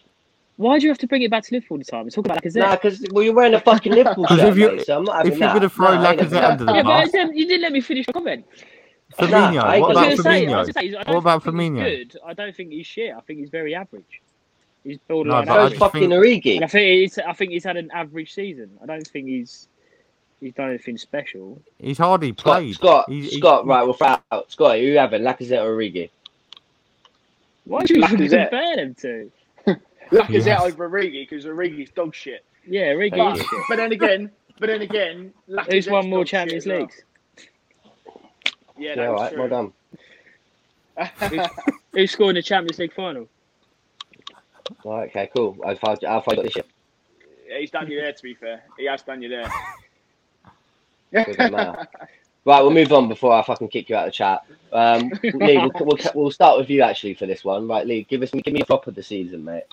Why do you have to bring it back to Liverpool all the time? It's talking about Lacazette. Nah, because well, you're wearing a fucking Liverpool [laughs] 'Cause shirt, if you- mate, so I'm not having if you're gonna throw Nah, Lacazette that. under the yeah, but bus. I said, you didn't let me finish my comment. Firmino. Nah, what gonna I was about going say, I Firmino? say, don't What about think he's Firmino? Good. I don't think he's shit. I think he's very average. He's No, borderline but I So average. fucking think- Origi. And I think he's, I think he's had an average season. I don't think he's he's done anything special. He's hardly Scott, played. Scott, He's- he's- Scott, right, we'll throw out. Scott, who you having? Lacazette or Origi? Why do you even Lacazette. compare them to? [laughs] Lacazette Yes. over Origi because Origi's dog shit. Yeah, Ricky. Thank But, you. but then again, but then again, Who's won more Champions as. Leagues? Yeah, Yeah, that's all right, true. well done. Who scored in the Champions League final? Right, okay, cool. I've found, I've found this shit. Yeah, He's done you there. To be fair, he has done you there. [laughs] It doesn't matter. Right, we'll move on before I fucking kick you out of the chat. Um, [laughs] Lee, we'll, we'll, we'll start with you actually for this one. Right, Lee, give us give me a flop of the season, mate.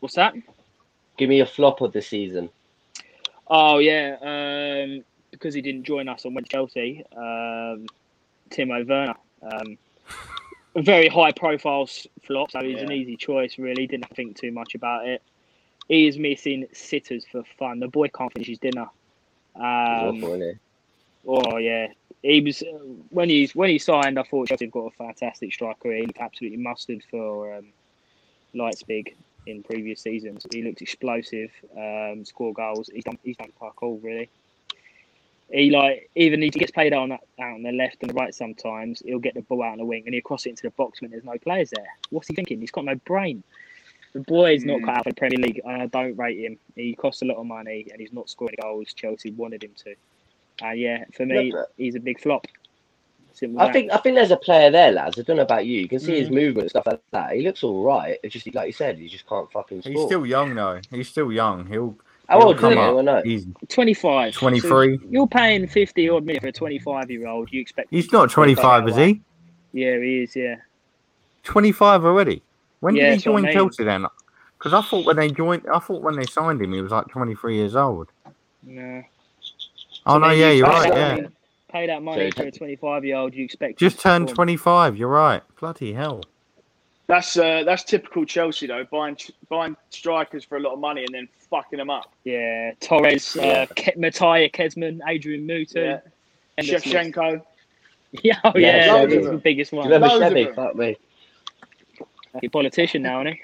What's that? Give me a flop of the season. Oh yeah, um, because he didn't join us on Wednesday Chelsea. Um, Timo Werner, um, a very high profile flop, so he's an easy choice. Really, didn't think too much about it. He is missing sitters for fun. The boy can't finish his dinner. Um, awful? Oh yeah, he was uh, when he's when he signed. I thought Chelsea have got a fantastic striker. He looked absolutely mustard for um, Leipzig in previous seasons. He looked explosive, um, score goals. He's done he's done fuck all really. He like even if he gets played out on that, out on the left and the right sometimes. He'll get the ball out on the wing and he'll cross it into the box when there's no players there. What's he thinking? He's got no brain. The boy is not Mm. cut out for the Premier League, I don't rate him. He costs a lot of money, and he's not scoring goals Chelsea wanted him to. Uh, yeah, for me, Yeah, he's a big flop. Simple I that. think I think there's a player there, lads. I don't know about you. You can see his Mm. movement and stuff like that. He looks all right. It's just like you said, he just can't fucking score. He's still young though. He's still young. He'll. How he'll old is come he? up. I. He's 25. 23. So you're paying 50 odd million for a 25 year old. You expect. he's not 25, is he? Yeah, he is, yeah. 25 already. When Yeah, did he that's I join mean. Chelsea then? Because I thought when they joined, I thought when they signed him, he was like 23 years old. No. Oh So no, yeah, he's you're right. paying- Yeah, Paying pay that money So- for a 25 year old. You expect Just turned 25. You're right. Bloody hell. That's uh, that's typical Chelsea though, buying buying strikers for a lot of money and then fucking them up. Yeah, Torres, uh, Ke- Mateja Kezman, Adrian Mutu, Yeah. Shevchenko. [laughs] Yeah, oh, Yeah, yeah, loads he's the them. biggest Do you one. remember Loads Chevy? Fuck me. He's a politician now, isn't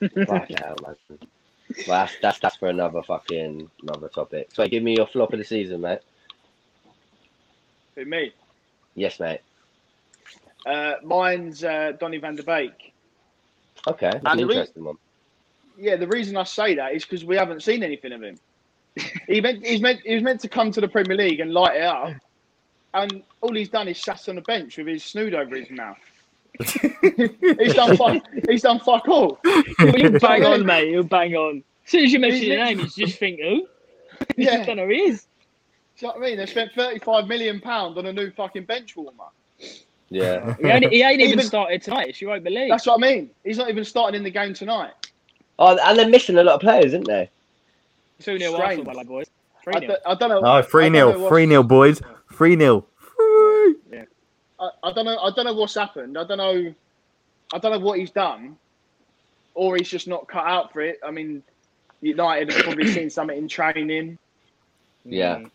he? [laughs] Fuck hell, man. Well, that's, that's that's for another fucking another topic. So give me your flop of the season, mate. Who, me? Yes, mate. Uh, mine's uh, Donny van der Beek. Okay, that's And an the re- interesting one. Yeah, the reason I say that is because we haven't seen anything of him. [laughs] he meant he's meant he was meant to come to the Premier League and light it up, and all he's done is sat on the bench with his snood over his mouth. He's done fuck. He's done fuck all. you [laughs] bang on, mate. You bang on. As soon as you mention your name, you just think, who? [laughs] You Yeah. just don't know who he is. Do you know what I mean? They spent thirty-five million pound on a new fucking bench warmer. Yeah. [laughs] He, only, he ain't even, Even- started tonight. If you won't believe. That's what I mean. He's not even starting in the game tonight. Oh, and they're missing a lot of players, isn't they? Two 0 strange. Arsenal, my boys. Three I, 0 d- I don't know. No, 3 I 0. 3 0, boys. 3 0. I, I don't know. I don't know what's happened. I don't know. I don't know what he's done, or he's just not cut out for it. I mean, United have probably seen something in training. Yeah. Mm.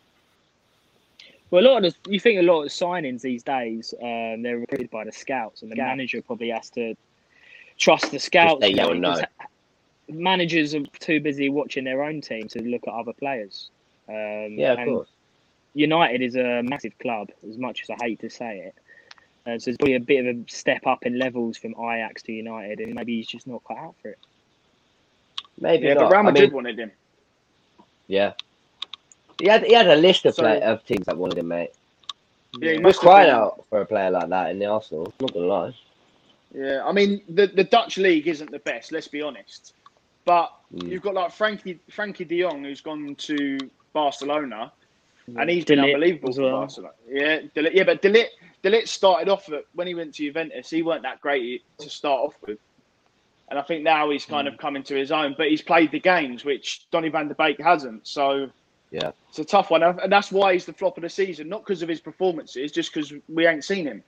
Well, a lot of the, you think a lot of signings these days, um, they're recruited by the scouts, and the manager probably has to trust the scouts. say yeah or because no. Managers are too busy watching their own team to look at other players. Um, Yeah, of course. United is a massive club, as much as I hate to say it. Uh, so there's probably a bit of a step up in levels from Ajax to United, and maybe he's just not cut out for it. Maybe Yeah, not. but Real I Madrid mean, wanted him. yeah. He had he had a list of play, of teams that wanted him, mate. Yeah, he We're must have crying out for a player like that in the Arsenal. Not gonna lie. Yeah, I mean the the Dutch league isn't the best. Let's be honest. But Mm. you've got like Frankie Frankie De Jong who's gone to Barcelona, and he's been Delete unbelievable as for. Barcelona. Yeah, De Ligt, yeah, but De Ligt De Ligt started off at, when he went to Juventus. He weren't that great to start off with, and I think now he's kind of Mm. coming to his own. But he's played the games, which Donny Van der Beek hasn't. So Yeah. it's a tough one, and that's why he's the flop of the season. Not because of his performances, just because we ain't seen him.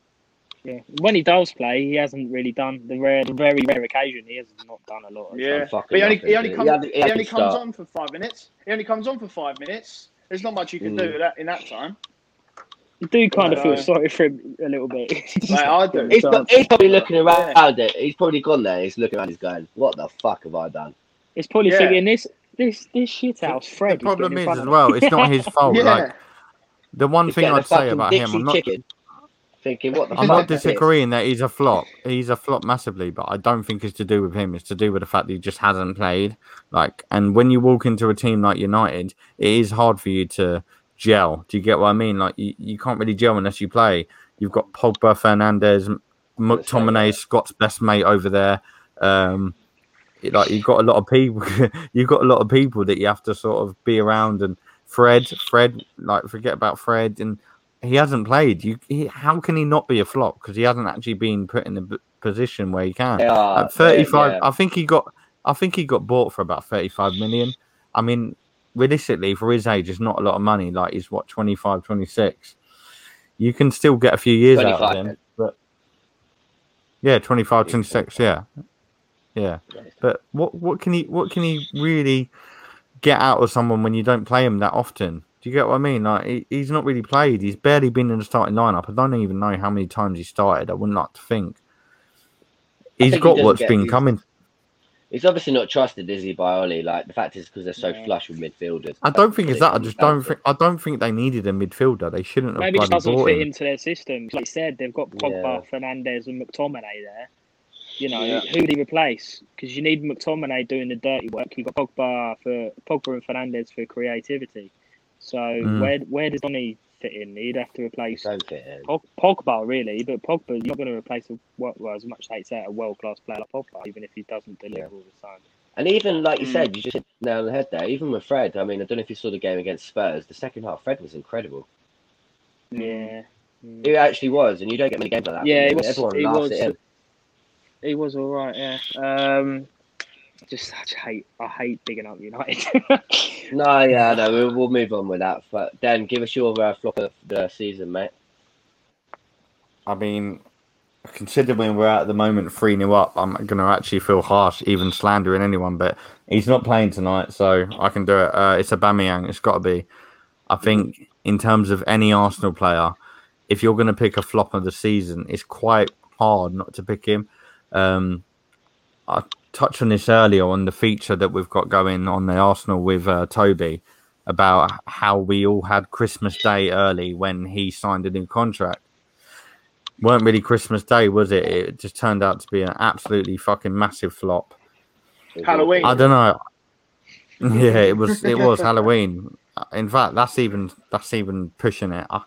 Yeah, when he does play, he hasn't really done the rare, the very rare occasion. He has not done a lot. Yeah, done but he only, he only did he? comes He had- he he only comes on for five minutes. He only comes on for five minutes. There's not much you can do Mm. with that in that time. I do kind of No. feel sorry for him a little bit. [laughs] Like [laughs] I do. He's, pro- he's probably looking around Yeah. it. He's probably gone there. He's looking around. He's going, "What the fuck have I done?" It's probably Yeah. thinking this, this, this shit house. Fred. The problem is is getting in front as well, it's not his [laughs] fault. yeah, Like the one He's thing getting a I'd say fucking about him, I'm not, chicken. Thinking, "What the I'm fuck?" not is disagreeing that he's a flop. He's a flop massively, but I don't think it's to do with him. It's to do with the fact that he just hasn't played. Like, and when you walk into a team like United, it is hard for you to gel. Do you get what I mean? Like, you, you can't really gel unless you play. You've got Pogba, Fernandes, McTominay, Scott's best mate over there. Um, it- like you've got a lot of people. [laughs] you've got a lot of people that you have to sort of be around. And Fred, Fred, like forget about Fred, and he hasn't played. You, he, how can he not be a flop? Because he hasn't actually been put in the b- position where he can. Are, At 35, yeah. I think he got. I think he got bought for about 35 million. I mean, realistically, for his age, it's not a lot of money. Like he's what 25, 26. You can still get a few years out of him, but yeah, 25, 26, yeah, yeah. But what what can he what can he really get out of someone when you don't play him that often? Do you get what I mean? Like he, he's not really played. He's barely been in the starting lineup. I don't even know how many times he started. I wouldn't like to think. He's think he got doesn't what's been coming. He's obviously not trusted, is he, by Ole? Like the fact is because they're so Yeah. flush with midfielders. I don't think it's that. I just don't think. I don't think they needed a midfielder. They shouldn't have Maybe it bloody doesn't bought fit him. into their system. Like you said, they've got Pogba, Yeah. Fernandes, and McTominay there. You know, Yeah. who do you replace? Because you need McTominay doing the dirty work. You've got Pogba for Pogba and Fernandes for creativity. So Mm. where where does Donny fit in? He'd have to replace Don't fit in. Pog- Pogba, really. But Pogba, you're not going to replace a well, as much as say a world class player like Pogba, even if he doesn't deliver Yeah. all the time. And even like you Mm. said, you just hit the nail on the head there. Even with Fred, I mean, I don't know if you saw the game against Spurs. The second half, Fred was incredible. Yeah. Mm. He actually was, and you don't get many games like that. Yeah, was- Everyone he laughs was- at him. He was all right, yeah. Um, just I just hate I hate bigging up United. [laughs] No, yeah, no, we'll, we'll move on with that. But Dan, give us your uh, flop of the season, mate. I mean, considering we're at the moment 3 0 up, I'm going to actually feel harsh even slandering anyone, but he's not playing tonight, so I can do it. Uh, it's Aubameyang. It's got to be. I think, in terms of any Arsenal player, if you're going to pick a flop of the season, it's quite hard not to pick him. Um, I touched on this earlier on the feature that we've got going on the Arsenal with uh, Toby about how we all had Christmas Day early when he signed a new contract weren't really Christmas Day, was it? It just turned out to be an absolutely fucking massive flop. Halloween. I don't know. [laughs] Yeah, it was it was Halloween. In fact, that's even that's even pushing it. I,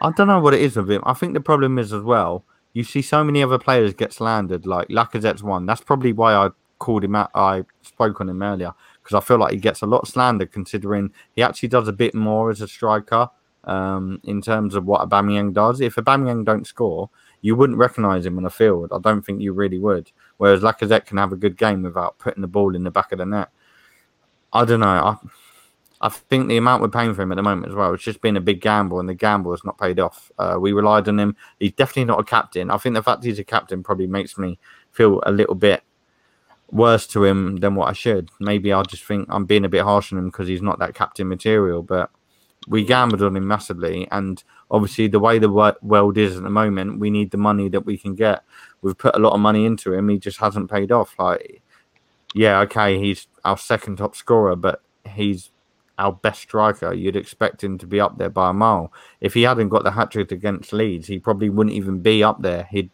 I don't know what it is with him. I think the problem is as well. You see so many other players get slandered, like Lacazette's one. That's probably why I called him out. I spoke on him earlier because I feel like he gets a lot of slander considering he actually does a bit more as a striker um, in terms of what Aubameyang does. If Aubameyang don't score, you wouldn't recognise him on the field. I don't think you really would. Whereas Lacazette can have a good game without putting the ball in the back of the net. I don't know. I, I think the amount we're paying for him at the moment as well, it's just been a big gamble, and the gamble has not paid off. Uh, we relied on him. He's definitely not a captain. I think the fact he's a captain probably makes me feel a little bit worse to him than what I should. Maybe I just think I'm being a bit harsh on him because he's not that captain material, but we gambled on him massively. And obviously, the way the world is at the moment, we need the money that we can get. We've put a lot of money into him. He just hasn't paid off. Like, yeah, okay, he's our second top scorer, but he's our best striker. You'd expect him to be up there by a mile. If he hadn't got the hat trick against Leeds, he probably wouldn't even be up there. He'd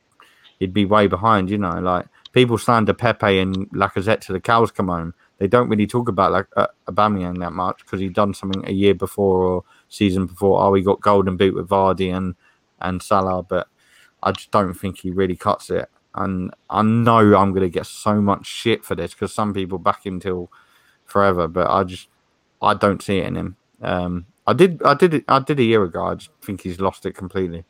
he'd be way behind. You know, like people slander Pepe and Lacazette to the cows come home. They don't really talk about like uh, Aubameyang that much because he'd done something a year before or season before. Oh, he got golden boot with Vardy and and Salah, but I just don't think he really cuts it. And I know I'm going to get so much shit for this because some people back him till forever, but I just I don't see it in him. Um, I did I did it I did a year ago. I just think he's lost it completely.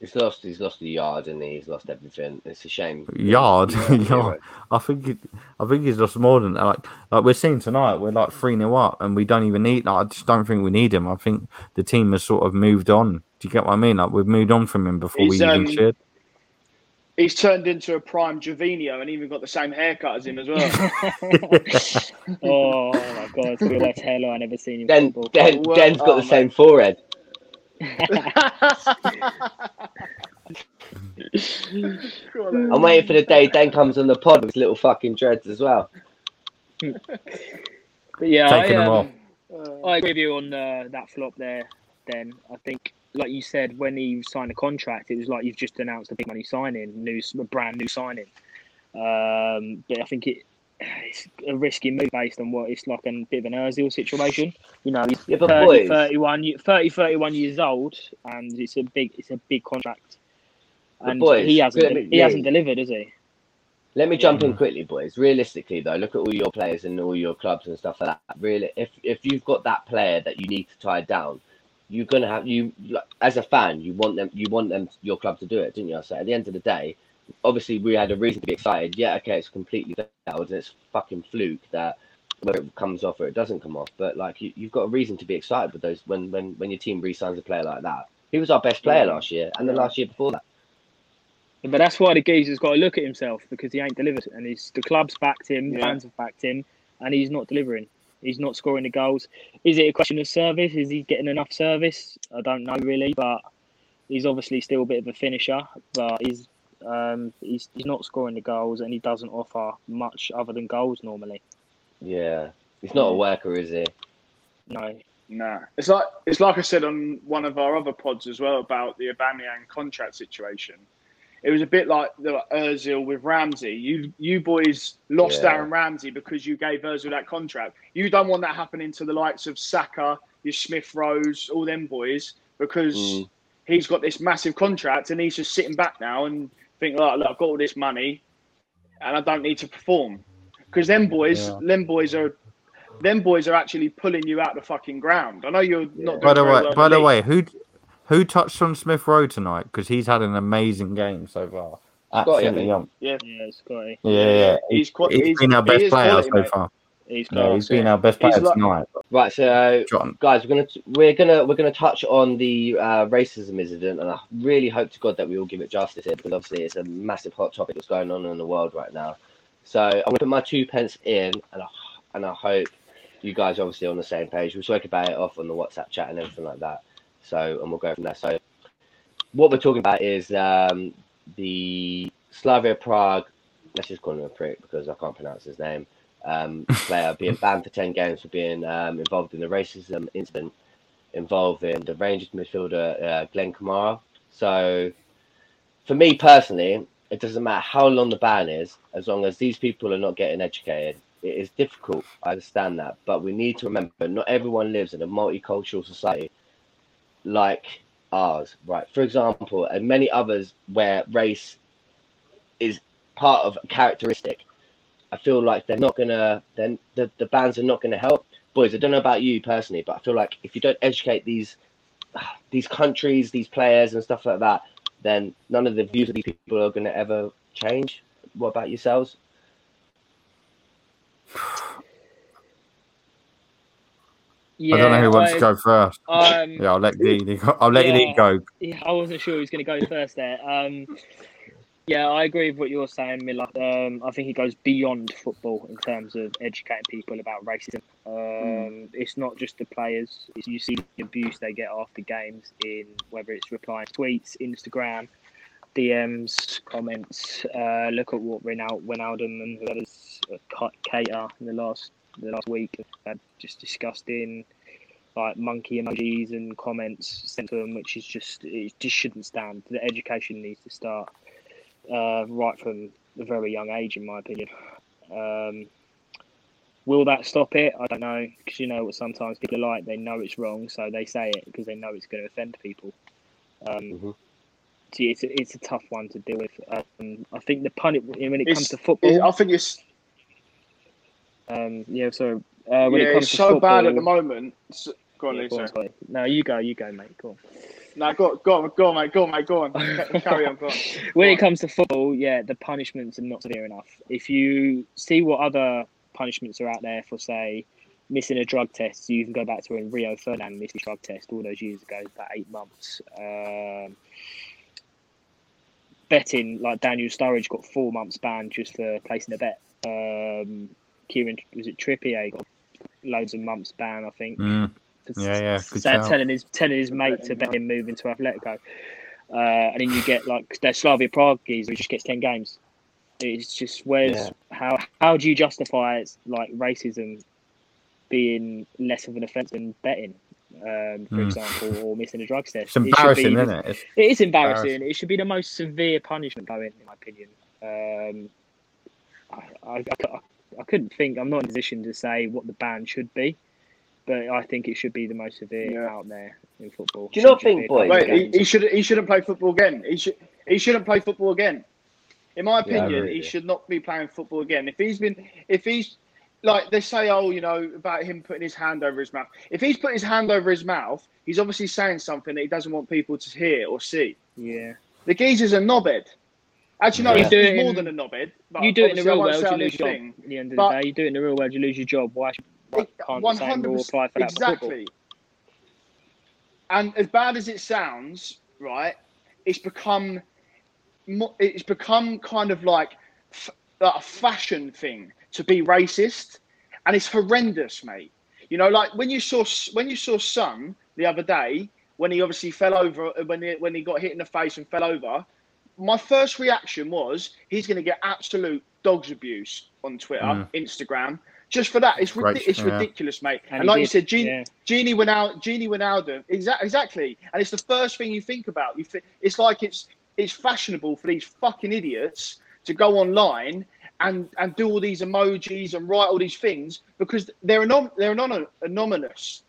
He's lost. He's lost the yard, and he's lost everything. It's a shame. Yard, Yeah, [laughs] yard. I think it, I think he's lost more than that. Like like we're seeing tonight, we're like three 0 up, and we don't even need. Like, I just don't think we need him. I think the team has sort of moved on. Do you get what I mean? Like we've moved on from him before He's, we even um, should. He's turned into a prime Gervinho and even got the same haircut as him as well. [laughs] oh my god, it's the best hairline I've ever seen in Den, football. Den, Well, Den's got oh, the same forehead. [laughs] I'm waiting for the day Den comes on the pod with his little fucking dreads as well. But yeah, Taking I, them um, I agree with you on uh, that flop there. Then I think, like you said, when he signed a contract, it was like you've just announced a big money signing, new, a brand new signing. Um, but I think it, it's a risky move based on what it's like a bit of an Özil situation. You know, he's Yeah, 30, 31, 30, 31 years old, and it's a big, it's a big contract. And boys, he hasn't, me- he hasn't delivered, has he? Let me jump in quickly, boys. Realistically, though, look at all your players and all your clubs and stuff like that. Really, if if you've got that player that you need to tie down, you're gonna have you as a fan. You want them. You want them. Your club to do it, didn't you? So at the end of the day, obviously we had a reason to be excited. Yeah, okay, it's completely failed and it's fucking fluke that whether it comes off or it doesn't come off. But like you, you've got a reason to be excited with those when when when your team re-signs a player like that. He was our best player last year and the last year before that. But that's why the geezer's got to look at himself because he ain't delivered, and he's the club's backed him, the Yeah. fans have backed him, and he's not delivering. He's not scoring the goals. Is it a question of service? Is he getting enough service? I don't know really, but he's obviously still a bit of a finisher. But he's um, he's he's not scoring the goals, and he doesn't offer much other than goals normally. Yeah, he's not a worker, is he? No, Nah, it's like it's like I said on one of our other pods as well about the Aubameyang contract situation. It was a bit like the Özil with Ramsey. You you boys lost Yeah. Aaron Ramsey because you gave Özil that contract. You don't want that happening to the likes of Saka, your Smith Rowes, all them boys because Mm. he's got this massive contract and he's just sitting back now and thinking, like, look, I've got all this money and I don't need to perform because them boys, Yeah. them boys are them boys are actually pulling you out the fucking ground. I know you're not. Yeah. Doing By the way, by the league. way, who who touched on Smith Rowe tonight? Because he's had an amazing game so far. Absolutely young. Yeah, Scotty. Yeah, yeah. yeah. He's quite. He's he's been our he best is player quality, so mate. far. He's Yeah, he's been our best He's player like- tonight. Right, so John. guys, we're gonna we're gonna we're gonna touch on the uh, racism incident, and I really hope to God that we all give it justice here because obviously it's a massive hot topic that's going on in the world right now. So I'm gonna put my two pence in, and I, and I hope you guys are obviously on the same page. We spoke about it off on the WhatsApp chat and everything like that. So and we'll go from there. So what we're talking about is um, the Slavia Prague. Let's just call him a prick because I can't pronounce his name um, [laughs] player being banned for 10 games for being um, involved in the racism incident involving the Rangers midfielder uh, Glenn Kamara. So, for me personally, it doesn't matter how long the ban is, as long as these people are not getting educated. It is difficult, I understand that, but we need to remember not everyone lives in a multicultural society like ours, right? For example, and many others where race is part of a characteristic. I feel like they're not gonna then the, the bans are not gonna help. Boys, I don't know about you personally, but I feel like if you don't educate these these countries, these players and stuff like that, then none of the views of these people are gonna ever change. What about yourselves? Yeah, I don't know who wants I- to go first. Um, Yeah, I'll let Lee. I'll let Yeah. Go. yeah, I wasn't sure who was going to go first there. Um, yeah, I agree with what you're saying, Miller. Um, I think he goes beyond football in terms of educating people about racism. Um, It's not just the players. It's, you see the abuse they get after games in whether it's replying to tweets, Instagram, DMs, comments. Uh, look at what Ronaldo, Wijnaldum and the others, uh, Ka- in the last the last week had just disgusting like monkey emojis and comments sent to them, which is just it just shouldn't stand. The education needs to start uh, right from a very young age, in my opinion. Um, will that stop it? I don't know because you know what sometimes people are like they know it's wrong, so they say it because they know it's going to offend people. Um, Mhm. So it's a, it's a tough one to deal with. Um, I think the pun when it It's- comes to It- football. I think it's Um, yeah, so uh, when yeah, it comes it's to so football, bad at the moment. S- Go on, Yeah, go on. No, you go, you go, mate. Go on. No, go, go on, go on, mate, go on, mate, go on. [laughs] Carry on, go on. when Go it on. comes to football, yeah, the punishments are not severe enough. If you see what other punishments are out there for, say, missing a drug test, you can go back to when Rio Ferdinand missed a drug test all those years ago, about eight months. Um, betting, like Daniel Sturridge got four months banned just for placing a bet. Um, Kieran, was it Trippier got loads of months ban, I think. Mm, Yeah, yeah, good telling his telling his mate to bet him moving to Atletico, uh, and then you get like their Slavia Prague geezer who just gets ten games. It's just where's Yeah. how how do you justify it's like racism being less of an offence than betting, um, for Mm. example, or missing a drug test? it's embarrassing, it be, isn't it? It's, It is embarrassing. Embarrassing. It should be the most severe punishment going, in my opinion. Um, I, I, I, I couldn't think. I'm not in a position to say what the ban should be, but I think it should be the most severe Yeah. out there in football. Do you not think, be a boys- couple of Wait, he, he should he shouldn't play football again. He should he shouldn't play football again. In my opinion, agree with he should not be playing football again. If he's been if he's like they say, oh, you know, about him putting his hand over his mouth. If he's put his hand over his mouth, he's obviously saying something that he doesn't want people to hear or see. yeah, The geezer's a knobhead. Actually, no, Yeah. he's, You do he's more than a knobhead. But you do it in the real world, you lose your job. At the end of But- the day, you do it in the real world, you lose your job. Why, should, why can't the same rule 100% apply for that exactly. And as bad as it sounds, right, it's become it's become kind of like f- like a fashion thing to be racist, and it's horrendous, mate. You know, like when you saw when you saw Son the other day when he obviously fell over when he, when he got hit in the face and fell over. My first reaction was he's going to get absolute dogs abuse on Twitter, Mm. Instagram, just for that. It's Great, ridi- it's yeah. ridiculous, mate. And And, he like you said, Gene, yeah. Gini went out. Gini went out. Exactly, exactly. And it's the first thing you think about. You think it's like it's it's fashionable for these fucking idiots to go online and and do all these emojis and write all these things because they're anom- they're anon- anonymous,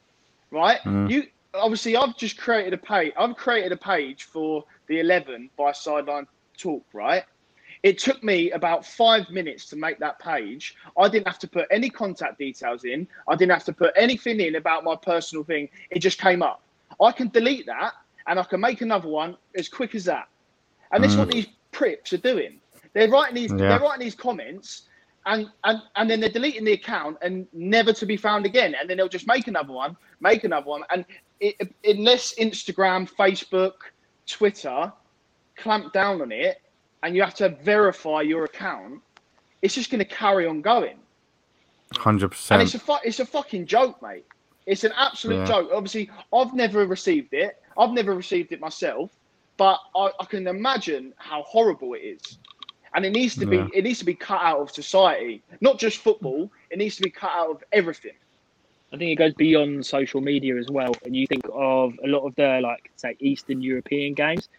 right? Mm. You obviously I've just created a page. I've created a page for the eleven by Sideline Talk, right? It took me about five minutes to make that page. I didn't have to put any contact details in. I didn't have to put anything in about my personal thing. It just came up. I can delete that and I can make another one as quick as that. And this is what Mm. these prips are doing. They're writing these. Yeah. They're writing these comments, and and and then they're deleting the account and never to be found again. And then they'll just make another one, make another one, and it, unless Instagram, Facebook, Twitter clamp down on it, and you have to verify your account, it's just going to carry on going. Hundred And percent. And it's a fu- it's a fucking joke, mate. It's an absolute Yeah. joke. Obviously, I've never received it. I've never received it myself, but I, I can imagine how horrible it is. And it needs to Yeah. be it needs to be cut out of society, not just football. It needs to be cut out of everything. I think it goes beyond social media as well. And you think of a lot of the like say Eastern European games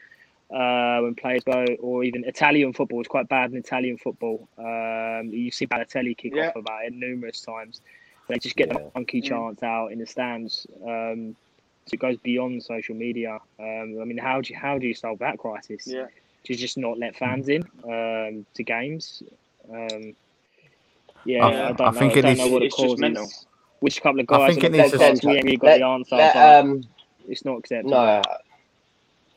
uh, when players go, or even Italian football. is quite bad in Italian football. Um, you see Balotelli kick Yeah. off about it numerous times. They just get Yeah. the monkey Mm. chants out in the stands. Um, so it goes beyond social media. Um, I mean, how do you, how do you solve that crisis? Yeah. Do you just not let fans in um, to games? Um, yeah, I- I, don't I know. think I don't needs- know what it's the just mental. Which couple of guys? I think it needs looked to- we haven't really got Let- the answer. let, um, it's not acceptable. No,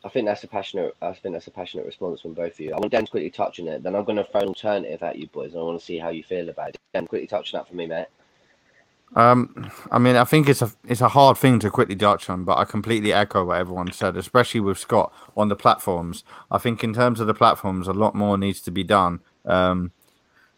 I think that's a passionate. I think that's a passionate response from both of you. I want Dan to quickly touch on it. Then I'm going to throw an alternative at you boys. and I want to see how you feel about it. Dan, quickly touch on that for me, mate. Um, I mean, I think it's a it's a hard thing to quickly touch on, but I completely echo what everyone said, especially with Scott on the platforms. I think in terms of the platforms, a lot more needs to be done. Um,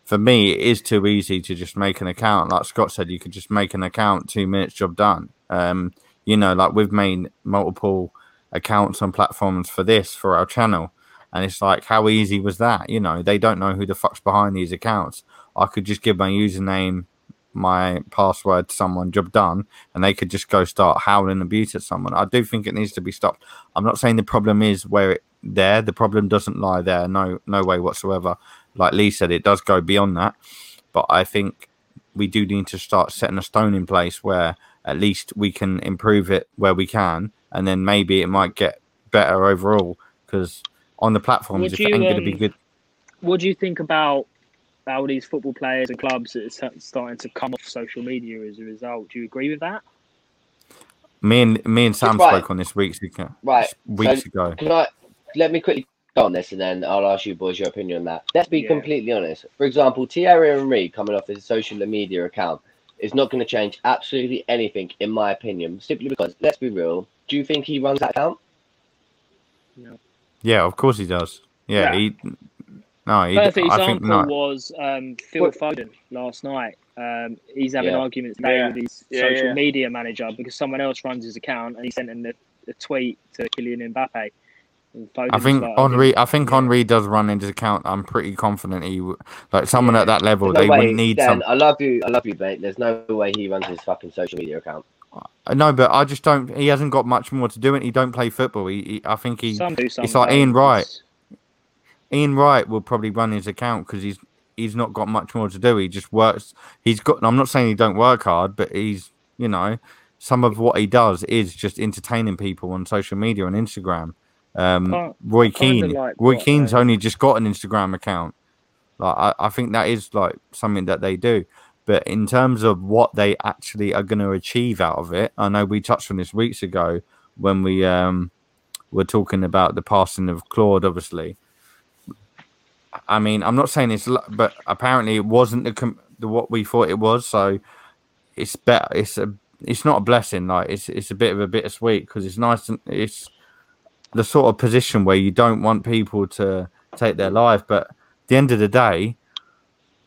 for me, it is too easy to just make an account. Like Scott said, you could just make an account, two minutes, job done. Um, you know, like we've made multiple accounts on platforms for this for our channel, and it's like, how easy was that? You know, they don't know who the fuck's behind these accounts. I could just give my username my password to someone, job done, and they could just go start howling abuse at someone. I do think it needs to be stopped. I'm not saying the problem is where it there. The problem doesn't lie there. No, no way whatsoever. Like Lee said, it does go beyond that. But I think we do need to start setting a stone in place where at least we can improve it where we can, and then maybe it might get better overall. Because on the platforms, Would if you, it ain't going to be um, good, What do you think about all these football players and clubs that are starting to come off social media as a result? Do you agree with that? me and me and Sam Right. spoke on this weeks ago. Right. Weeks so ago. Can I let me quickly go on this, and then I'll ask you boys your opinion on that. Let's be Yeah. completely honest. For example, Thierry Henry coming off his social media account is not going to change absolutely anything, in my opinion. Simply because, let's be real. Do you think he runs that account? No. Yeah, of course he does. Yeah, Yeah. he. No, he. Perfect I think example no. was um, Phil What- Foden last night. Um, he's having Yeah. arguments today Yeah. with his Yeah, social yeah. media manager because someone else runs his account and he sent him a, a tweet to Kylian Mbappe. I think like, Henry. I think Yeah. Henry does run into his account. I'm pretty confident he, like someone Yeah. at that level, There's they way, wouldn't need Dan, some. I love you. I love you, mate. There's no way he runs his fucking social media account. No, but I just don't. He hasn't got much more to do. It. He don't play football. He, he I think he. Some do, some it's like. Ian Wright. Ian Wright will probably run his account because he's he's not got much more to do. He just works. He's got. I'm not saying he don't work hard, but he's you know some of what he does is just entertaining people on social media on Instagram. Um, Roy Keane. like Roy what, Keane's um, only just got an Instagram account. Like I, I think that is like something that they do. But in terms of what they actually are going to achieve out of it, I know we touched on this weeks ago when we um were talking about the passing of Claude, obviously. I mean, I'm not saying it's, but apparently it wasn't the, the what we thought it was. So it's better. It's a, it's not a blessing. Like it's, it's a bit of a bittersweet because it's nice. And it's the sort of position where you don't want people to take their life, but the end of the day,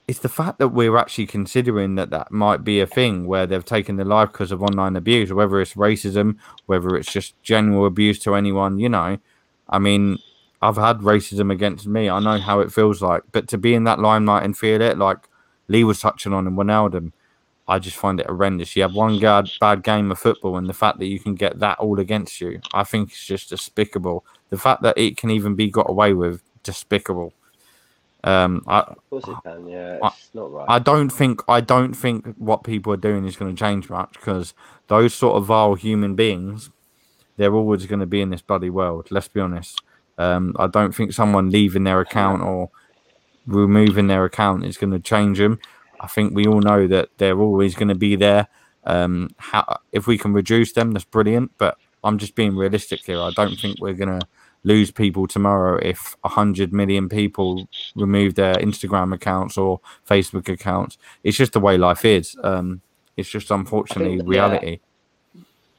it's the fact that we're actually considering that that might be a thing where they've taken their life because of online abuse, whether it's racism, whether it's just general abuse to anyone. You know, I mean, I've had racism against me. I know how it feels like, but to be in that limelight and feel it, like Lee was touching on in Wijnaldum, I just find it horrendous. You have one bad, bad game of football, and the fact that you can get that all against you, I think it's just despicable. The fact that it can even be got away with, despicable. Um, I, Of course it can. Yeah, I- not right. I don't think I don't think what people are doing is going to change much because those sort of vile human beings, they're always going to be in this bloody world. Let's be honest. Um, I don't think someone leaving their account or removing their account is going to change them. I think we all know that they're always going to be there. Um, how, if we can reduce them, that's brilliant. But I'm just being realistic here. I don't think we're going to lose people tomorrow if a hundred million people remove their Instagram accounts or Facebook accounts. It's just the way life is. Um, it's just unfortunately that- yeah. reality.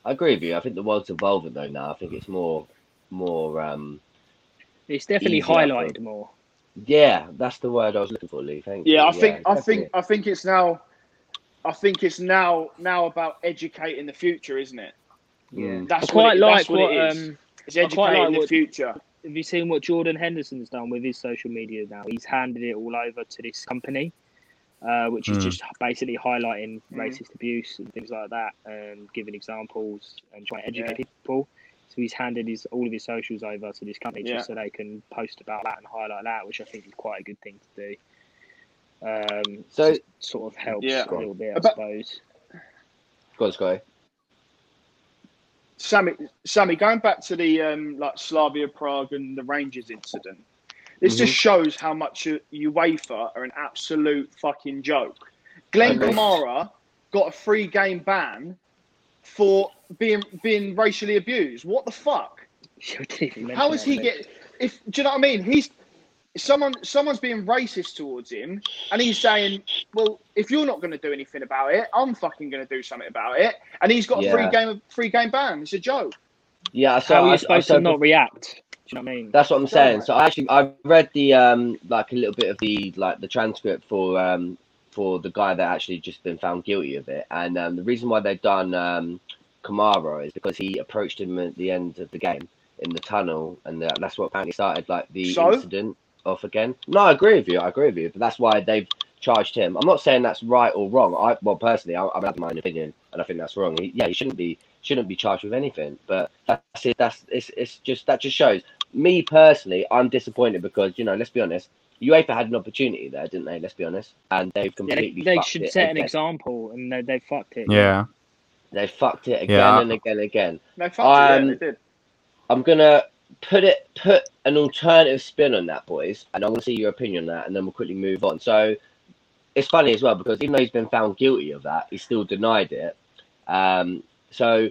I agree with you. I think the world's evolving though now. I think it's more, more. um It's definitely Easier for- highlighted more. Yeah, that's the word I was looking for, Lee. Thank you. Yeah, I think I definitely. think I think it's now I think it's now now about educating the future, isn't it? Mm. I That's quite it, like that's what, what. it is. Um, it's educating like the what- future. have you seen what Jordan Henderson's done with his social media now? He's handed it all over to this company, uh, which is Mm. just basically highlighting Mm. racist abuse and things like that, and giving examples and trying to educate Yeah. people. So he's handed his all of his socials over to this company Yeah. just so they can post about that and highlight that, which I think is quite a good thing to do. Um, So- just sort of helps Yeah. a little bit, I About- suppose. Go on, Sky. Sammy, Sammy, going back to the um, like Slavia Prague and the Rangers incident, this just shows how much U- UEFA are an absolute fucking joke. Glenn Agreed. Kamara got a three game ban for being being racially abused. What the fuck? You didn't even mention How is he did get? If do you know what I mean? He's someone. Someone's being racist towards him, and he's saying, "Well, if you're not going to do anything about it, I'm fucking going to do something about it." And he's got a free Yeah. game, free game ban. It's a joke. Yeah, so How are I, you supposed I, so to not react? Do you know what I mean? That's what I'm saying. So I actually I read the um like a little bit of the like the transcript for um for the guy that actually just been found guilty of it, and um, the reason why they've done um Kamara is because he approached him at the end of the game in the tunnel, and that that's what apparently started like the So? incident off again. No, I agree with you. I agree with you, but that's why they've charged him. I'm not saying that's right or wrong. I well personally, I, I've had my own opinion, and I think that's wrong. He, yeah, he shouldn't be shouldn't be charged with anything. But that's it. That's it's, it's just that just shows me personally. I'm disappointed because you know, let's be honest. UEFA had an opportunity there, didn't they? Let's be honest, and they've Yeah, they, completely. they fucked should it set an again. example, and they, they fucked it. Yeah. They fucked it again Yeah. and again and again. No, fuck it, Um, yeah, they did. I'm gonna put it put an alternative spin on that, boys, and I want to see your opinion on that, and then we'll quickly move on. So it's funny as well because even though he's been found guilty of that, he still denied it. Um, so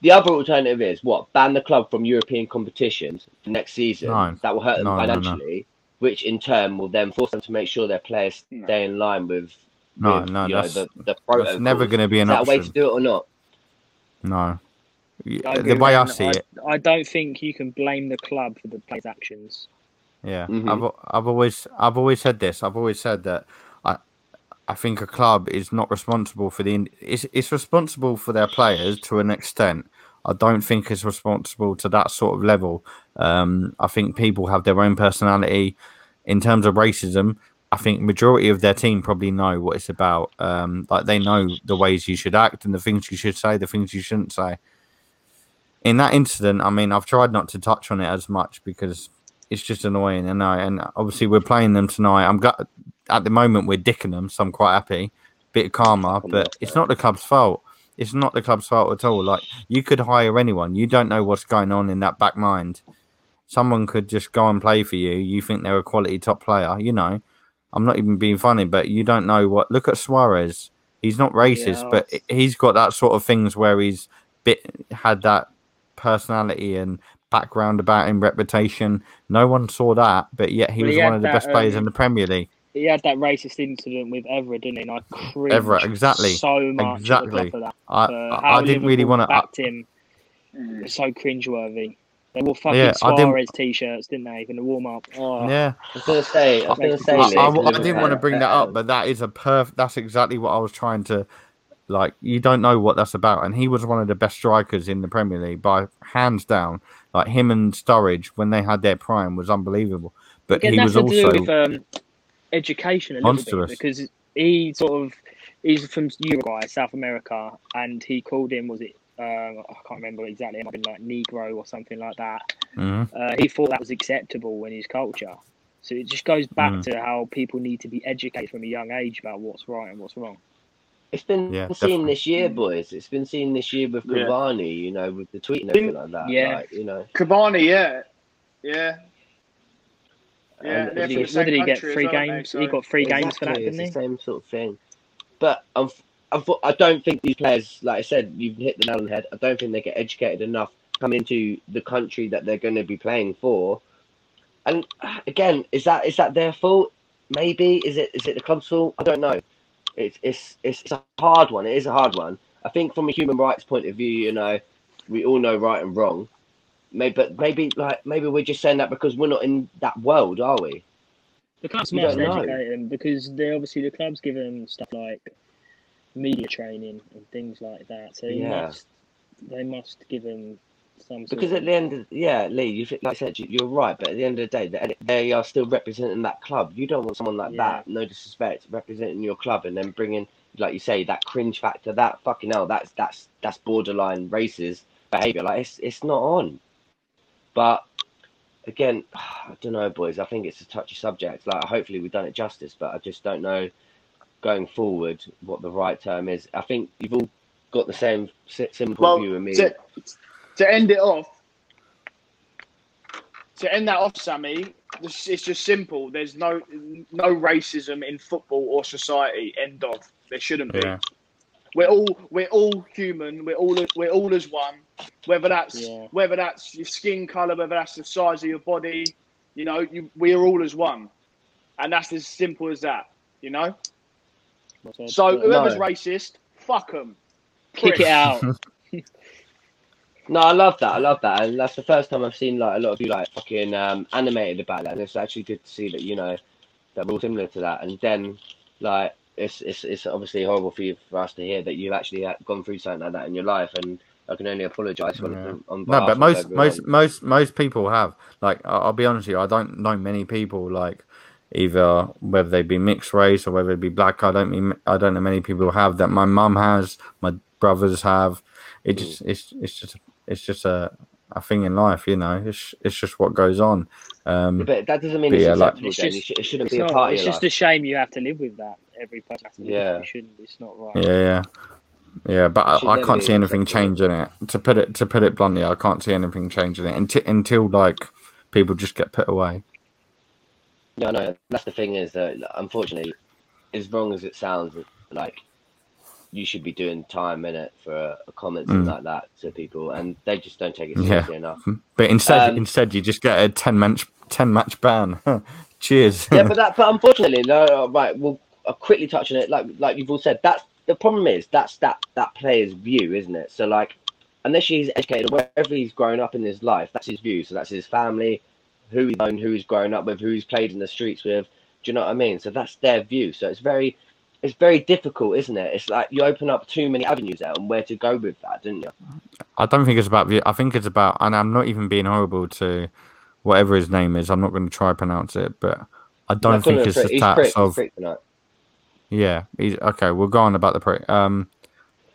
the other alternative is what ban the club from European competitions next season. No. That will hurt them No, no, no. Financially, which in turn will then force them to make sure their players No. stay in line with. No, with, no, you know, that's- the, the That's never going to be an Is an that a way to do it or not? No. I The way I see that. it, I, I don't think you can blame the club for the players' actions. Yeah, Mhm. I've I've always I've always said this. I've always said that I I think a club is not responsible for the it's it's responsible for their players to an extent. I don't think it's responsible to that sort of level. Um, I think people have their own personality. In terms of racism, I think majority of their team probably know what it's about. Um, like they know the ways you should act and the things you should say, the things you shouldn't say. In that incident, I mean, I've tried not to touch on it as much because it's just annoying. And I, and obviously we're playing them tonight. I'm got at the moment we're dicking them, so I'm quite happy. Bit calmer, but it's not the club's fault. It's not the club's fault at all. Like you could hire anyone. You don't know what's going on in that back mind. Someone could just go and play for you. You think they're a quality top player. You know, I'm not even being funny, but you don't know what. Look at Suarez. He's not racist, Yeah. but he's got that sort of things where he's bit had that personality and background about him, reputation. No one saw that, but yet he Well, was he one of the best players in um, the Premier League. He had that racist incident with Evra, didn't he? And I cringed Evra, exactly, so much exactly. at the club for that. I, I, how I didn't really want to. backed him. It's so cringeworthy. They wore fucking Yeah, I didn't- Suarez t-shirts, didn't they? In the warm up. Oh, Yeah, I was gonna say. I was gonna say. I, Lee, I- I didn't want to bring that up, but that is a perf. That's exactly what I was trying to. Like, you don't know what that's about, and he was one of the best strikers in the Premier League by hands down. Like him and Sturridge when they had their prime was unbelievable. But Again, he was to also with um, education a little bit because he sort of he's from Uruguay, South America, and he called him was it uh, I can't remember exactly, it might have been like Negro or something like that. Mhm. Uh, he thought that was acceptable in his culture. So it just goes back Mm. to how people need to be educated from a young age about what's right and what's wrong. It's been Yeah, seen definitely. this year, boys. It's been seen this year with Yeah. Cavani, you know, with the tweet and everything like that. Yeah. Like, you know. Cavani, yeah, yeah. Yeah, and they're it's from the just- What did he get? Three well, don't they? games. So- He got three games for that, didn't it's he? the same sort of thing. But um, I, thought- I don't think these players, like I said, you've hit the nail on the head. I don't think they get educated enough come into the country that they're going to be playing for. And uh, again, is that is that their fault? Maybe is it is it the club's fault? I don't know. It's it's it's, it's a hard one. It is a hard one. I think from a human rights point of view, you know, we all know right and wrong. Maybe, but maybe like maybe we're just saying that because we're not in that world, are we? The clubs must educate them because they obviously the clubs give them stuff like media training and things like that. So they Yeah. must they must give them some Because at the end, of, yeah, Lee, you like I said, you- you're right. But at the end of the day, they, they are still representing that club. You don't want someone like Yeah. that, no disrespect, representing your club and then bringing, like you say, that cringe factor. That fucking hell, that's that's that's borderline racist behavior. Like it's it's not on. But again, [sighs] I don't know, boys. I think it's a touchy subject. Like hopefully we've done it justice, but I just don't know going forward what the right term is. I think you've all got the same si- similar Well, view with me. to, to end it off, to end that off, Sammy, it's just simple. There's no no racism in football or society. End of. There shouldn't be. Yeah. We're all we're all human. We're all we're all as one. Whether that's Yeah. whether that's your skin color, whether that's the size of your body, you know, you, we are all as one, and that's as simple as that. You know. So whoever's No. racist, fuck them. kick it out. [laughs] No, I love that. I love that, and that's the first time I've seen like a lot of you like fucking um, animated about that, and it's actually good to see that you know that we're all similar to that. And then like it's it's it's obviously horrible for you for us to hear that you've actually gone through something like that in your life, and I can only apologise for Yeah. on, on No, but most everyone. most most most people have. Like, I- I'll be honest with you, I don't know many people like either whether they be mixed race or whether it be black. I don't mean I don't know many people have that. My mum has, my brothers have. It just it's it's just it's just a a thing in life, you know. It's it's just what goes on. Um, but that doesn't mean it's yeah, like- acceptable. It's just- It shouldn't It's, be a not, part of it's your just life. a shame you have to live with that. Every person has to Yeah. with it. It shouldn't. It's not right. yeah, yeah. Yeah, but I, I can't see anything changing it. To put it to put it bluntly, I can't see anything changing it until until like people just get put away. No, no, that's the thing is that unfortunately, as wrong as it sounds, like you should be doing time in it for a, a comment Mm. like that to people, and they just don't take it Yeah. seriously enough. But instead, Um, instead you just get a ten match ten match ban. [laughs] Cheers. yeah, but [laughs] that, but unfortunately, no, no, right. We'll I'll quickly touch on it. Like, like you've all said, that's the problem is that's that that player's view, isn't it? So, like, unless he's educated, wherever he's grown up in his life, that's his view. So that's his family, who he's known, who he's grown up with, who he's played in the streets with. Do you know what I mean? So that's their view. So it's very, it's very difficult, isn't it? It's like you open up too many avenues there and where to go with that, didn't you? I don't think it's about view. I think it's about, and I'm not even being horrible to whatever his name is. I'm not going to try pronounce it, but I don't call think it's the prick. he's stats prick, he's of. Yeah, he's, okay. We'll go on about the prick. Um,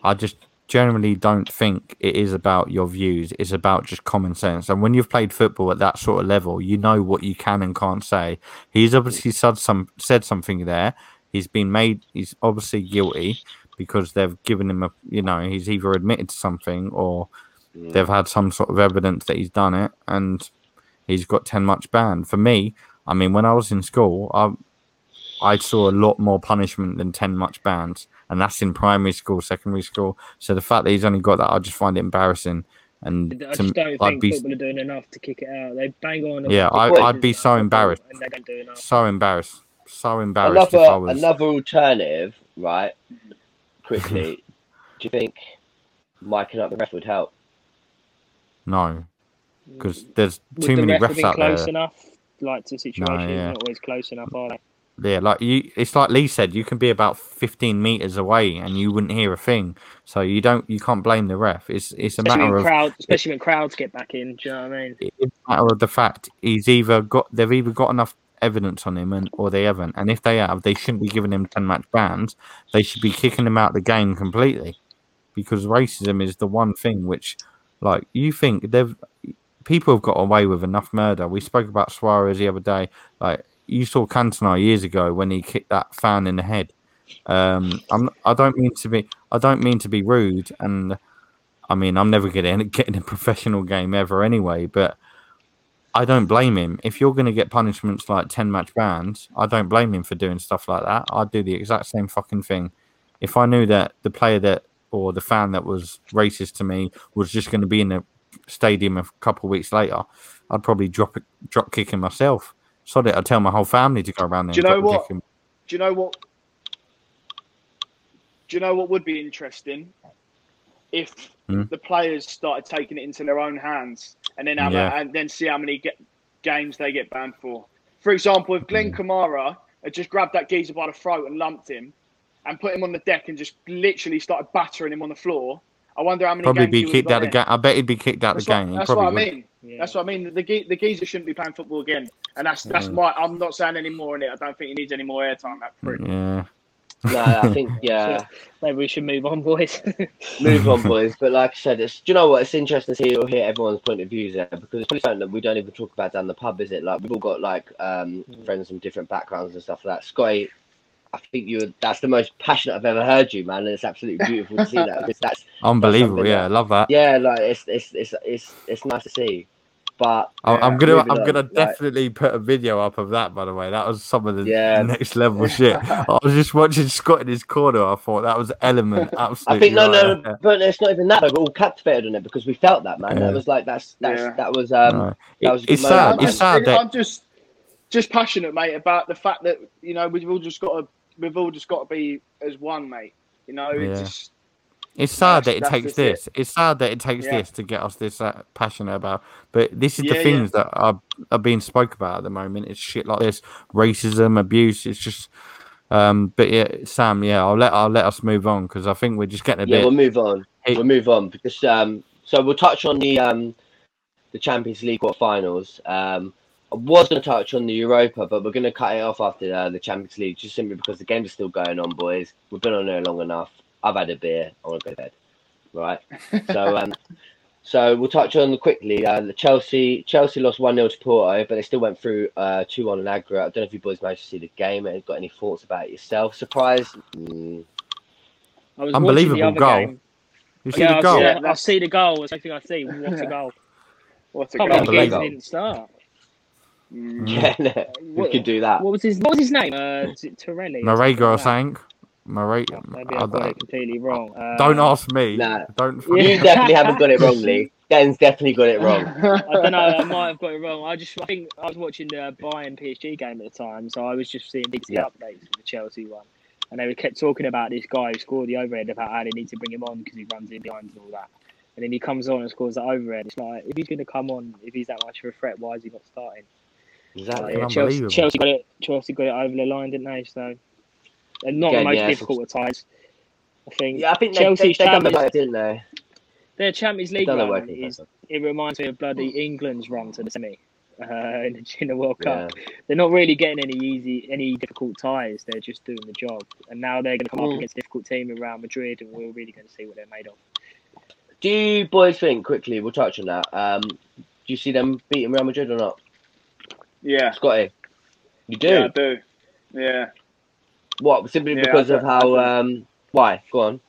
I just generally don't think it is about your views. It's about just common sense. And when you've played football at that sort of level, you know what you can and can't say. He's obviously said some said something there. He's been made. He's obviously guilty because they've given him a. You know, he's either admitted to something or they've had some sort of evidence that he's done it, and he's got ten much banned. For me, I mean, when I was in school, I I saw a lot more punishment than 10 much bans, and that's in primary school, secondary school. So the fact that he's only got that, I just find it embarrassing. And I to, just don't I'd think be football are doing enough to kick it out. They bang on. Yeah, I, I'd be so embarrassed. And they don't do enough. so embarrassed, so embarrassed if I Another was. another alternative, right? Quickly, [laughs] do you think miking up the ref would help? No, mm. because there's Would too the many ref have refs been out close there. enough? Like to situations, yeah. not always close enough, are they? Yeah, like you, it's like Lee said, you can be about 15 meters away and you wouldn't hear a thing. So you don't, you can't blame the ref. It's it's a Especially matter when of crowd, especially when crowds get back in. Do you know what I mean? it's a matter of the fact he's either got they've either got enough evidence on him and or they haven't. And if they have, they shouldn't be giving him ten match bans. They should be kicking him out the game completely. Because racism is the one thing which like you think they've people have got away with enough murder. We spoke about Suarez the other day. Like you saw Cantona years ago when he kicked that fan in the head. Um, I'm, I don't mean to be. I don't mean to be rude, and I mean I'm never going [laughs] to get in a professional game ever anyway. But I don't blame him. If you're going to get punishments like ten match bans, I don't blame him for doing stuff like that. I'd do the exact same fucking thing. If I knew that the player that or the fan that was racist to me was just going to be in the stadium a couple of weeks later, I'd probably drop drop kick him myself. Sod it, I'd tell my whole family to go around there. Do you know what? Do you know what? Do you know what would be interesting? If Hmm. the players started taking it into their own hands and then have a- and then see how many get, games they get banned for. For example, if Glen Hmm. Kamara had just grabbed that geezer by the throat and lumped him and put him on the deck and just literally started battering him on the floor, I wonder how many Probably games be he would've kicked out of the game. I bet he'd be kicked out of That's the what, game. That's what I would. mean. Yeah. That's what I mean. The ge- the geezer shouldn't be playing football again, and that's that's Yeah. my. I'm not saying any more on it. I don't think he needs any more airtime. That prick. Yeah. No, I [laughs] think yeah. Maybe we should move on, boys. [laughs] move on, boys. But like I said, it's do you know what? It's interesting to see or hear everyone's point of views there because it's probably something that we don't even talk about down the pub, is it? Like we've all got like um, Mm. friends from different backgrounds and stuff like that. Scotty, I think you that's the most passionate I've ever heard you, man, and it's absolutely beautiful to see that. Because that's Unbelievable. something Yeah, that- love that. yeah, like it's it's it's it's it's nice to see. But I- I'm gonna I'm on, gonna like- definitely put a video up of that. By the way, that was some of the Yeah. [laughs] next level shit. [laughs] I was just watching Scott in his corner. I thought that was element. Absolutely. [laughs] I think no, right. no, but it's not even that. Like, we're all captivated on it because we felt that, man. Yeah. That was like that's that's Yeah. that was um. No. that was a it's good sad. moment. I'm It's just, sad that I'm just just passionate, mate, about the fact that you know we've all just got to we've all just got to be as one, mate. You know, Yeah. it's just It's sad that it takes just it. this. It's sad that it takes Yeah. this to get us this uh, passionate about. But this is Yeah, the yeah. things that are are being spoke about at the moment. It's shit like this, racism, abuse. It's just. Um, but yeah, Sam. Yeah, I'll let I'll let us move on because I think we're just getting a bit. Yeah, bit. we'll move on. Hey. We'll move on because um, so we'll touch on the um, the Champions League quarterfinals. Um, I was going to touch on the Europa, but we're going to cut it off after uh, the Champions League, just simply because the games are still going on, boys. We've been on there long enough. I've had a beer. I want to go to bed. Right. So [laughs] um, so we'll touch on quickly. Uh, the Chelsea Chelsea lost one 0 to Porto, but they still went through uh, two one in aggregate. I don't know if you boys managed to see the game. and got any thoughts about it yourself? Surprise? Mm, I was Unbelievable watching the goal. other game. You see yeah, the goal? I, Yeah, see, I see the goal. It's everything I see. What a goal! what a goal. believe Unbelievable. Goal. didn't start. Mm. Yeah, we What- could do that. What was his What was his name? Uh, is it Torelli? or Marega or something like something. Marega. that? Maybe I I got it completely wrong. Uh, don't ask me. Nah. Don't. You definitely haven't got it wrong, Lee. [laughs] Den's definitely got it wrong. I don't know. I might have got it wrong. I just I think I was watching the Bayern PSG game at the time, so I was just seeing big Yeah. updates for the Chelsea one, and they were kept talking about this guy who scored the overhead about how they need to bring him on because he runs in behind and all that. And then he comes on and scores the overhead. It's like if he's going to come on, if he's that much of a threat, why is he not starting? Exactly. Yeah, Chelsea, Chelsea got it. Chelsea got it over the line, didn't they? So they're not Again, the most yeah, difficult of ties. I think. Yeah, I think they, Chelsea's they, they done the Champions- work, didn't they? Their Champions League run work. is it reminds me of bloody England's run to the semi uh, [laughs] in, the, in the World Yeah. Cup. They're not really getting any easy, any difficult ties. They're just doing the job, and now they're going to come up Mm. against a difficult team in Real Madrid, and we're really going to see what they're made of. Do you boys think quickly? We'll touch on that. Um, do you see them beating Real Madrid or not, yeah, Scotty? You do. yeah, I do. Yeah, What? Simply Yeah, because of how? Um, why? Go on.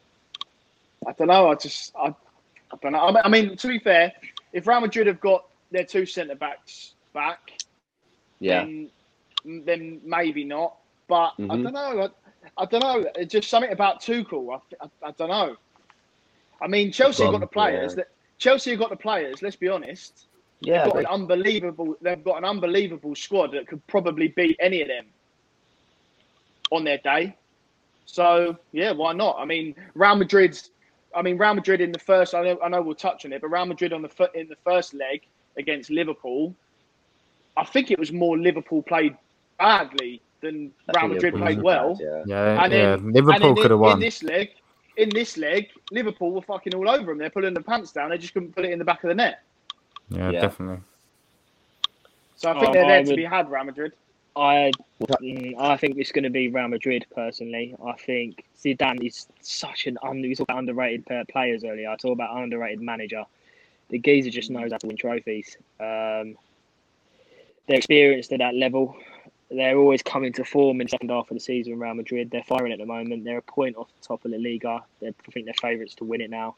I don't know. I just I, I don't know. I mean, I mean, to be fair, if Real Madrid have got their two centre backs back, Yeah. then, then maybe not. But I Mhm. don't know. I, I don't know. It's just something about Tuchel. I, I, I don't know. I mean, Chelsea got the players. yeah. That Chelsea have got the players. Let's be honest. Yeah. They've got but- an unbelievable. They've got an unbelievable squad that could probably beat any of them on their day. So yeah, why not? I mean, Real Madrid's. I mean, Real Madrid in the first. I know. I know we'll touch on it, but Real Madrid on the foot in the first leg against Liverpool. I think it was more Liverpool played badly than I Real Madrid played well. bad, yeah. Yeah, And yeah. then- Liverpool could have won. in this leg. In this leg, Liverpool were fucking all over them. They're pulling the pants down. They just couldn't put it in the back of the net. Yeah, Yeah. definitely. So I think Oh, they're there I to would- be had, Real Madrid. I mm, I think it's going to be Real Madrid personally. I think Zidane is such an un- we about underrated players earlier. I talk about underrated manager. The geezer just knows how to win trophies. Um, they're experienced at that level. They're always coming to form in the second half of the season. Real Madrid, they're firing at the moment. They're a point off the top of the Liga. They're, I think they're favourites to win it now.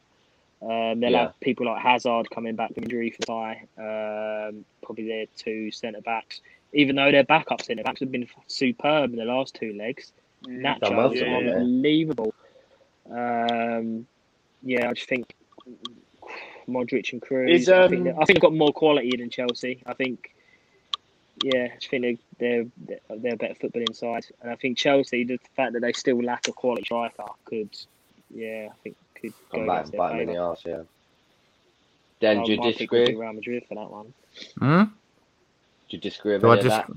Um, they'll Yeah. have people like Hazard coming back from injury for tie. Um, probably their two centre backs even though their backup centre backs have been superb in the last two legs. Done Nacho well is for them, yeah. unbelievable. Um, yeah, I just think Modric and Kroos. Is, I think um, they- I think they've got more quality than Chelsea. I think, yeah, I just think they're they're they're a better footballing side, and I think Chelsea, the fact that they still lack a quality striker, could, yeah, I think could go Come back against and their bite me in the favour. arse, yeah. Dan, Oh, do you my pick would disagree? be Do Real Madrid for that one. Hmm? you disagree with Do any of just that?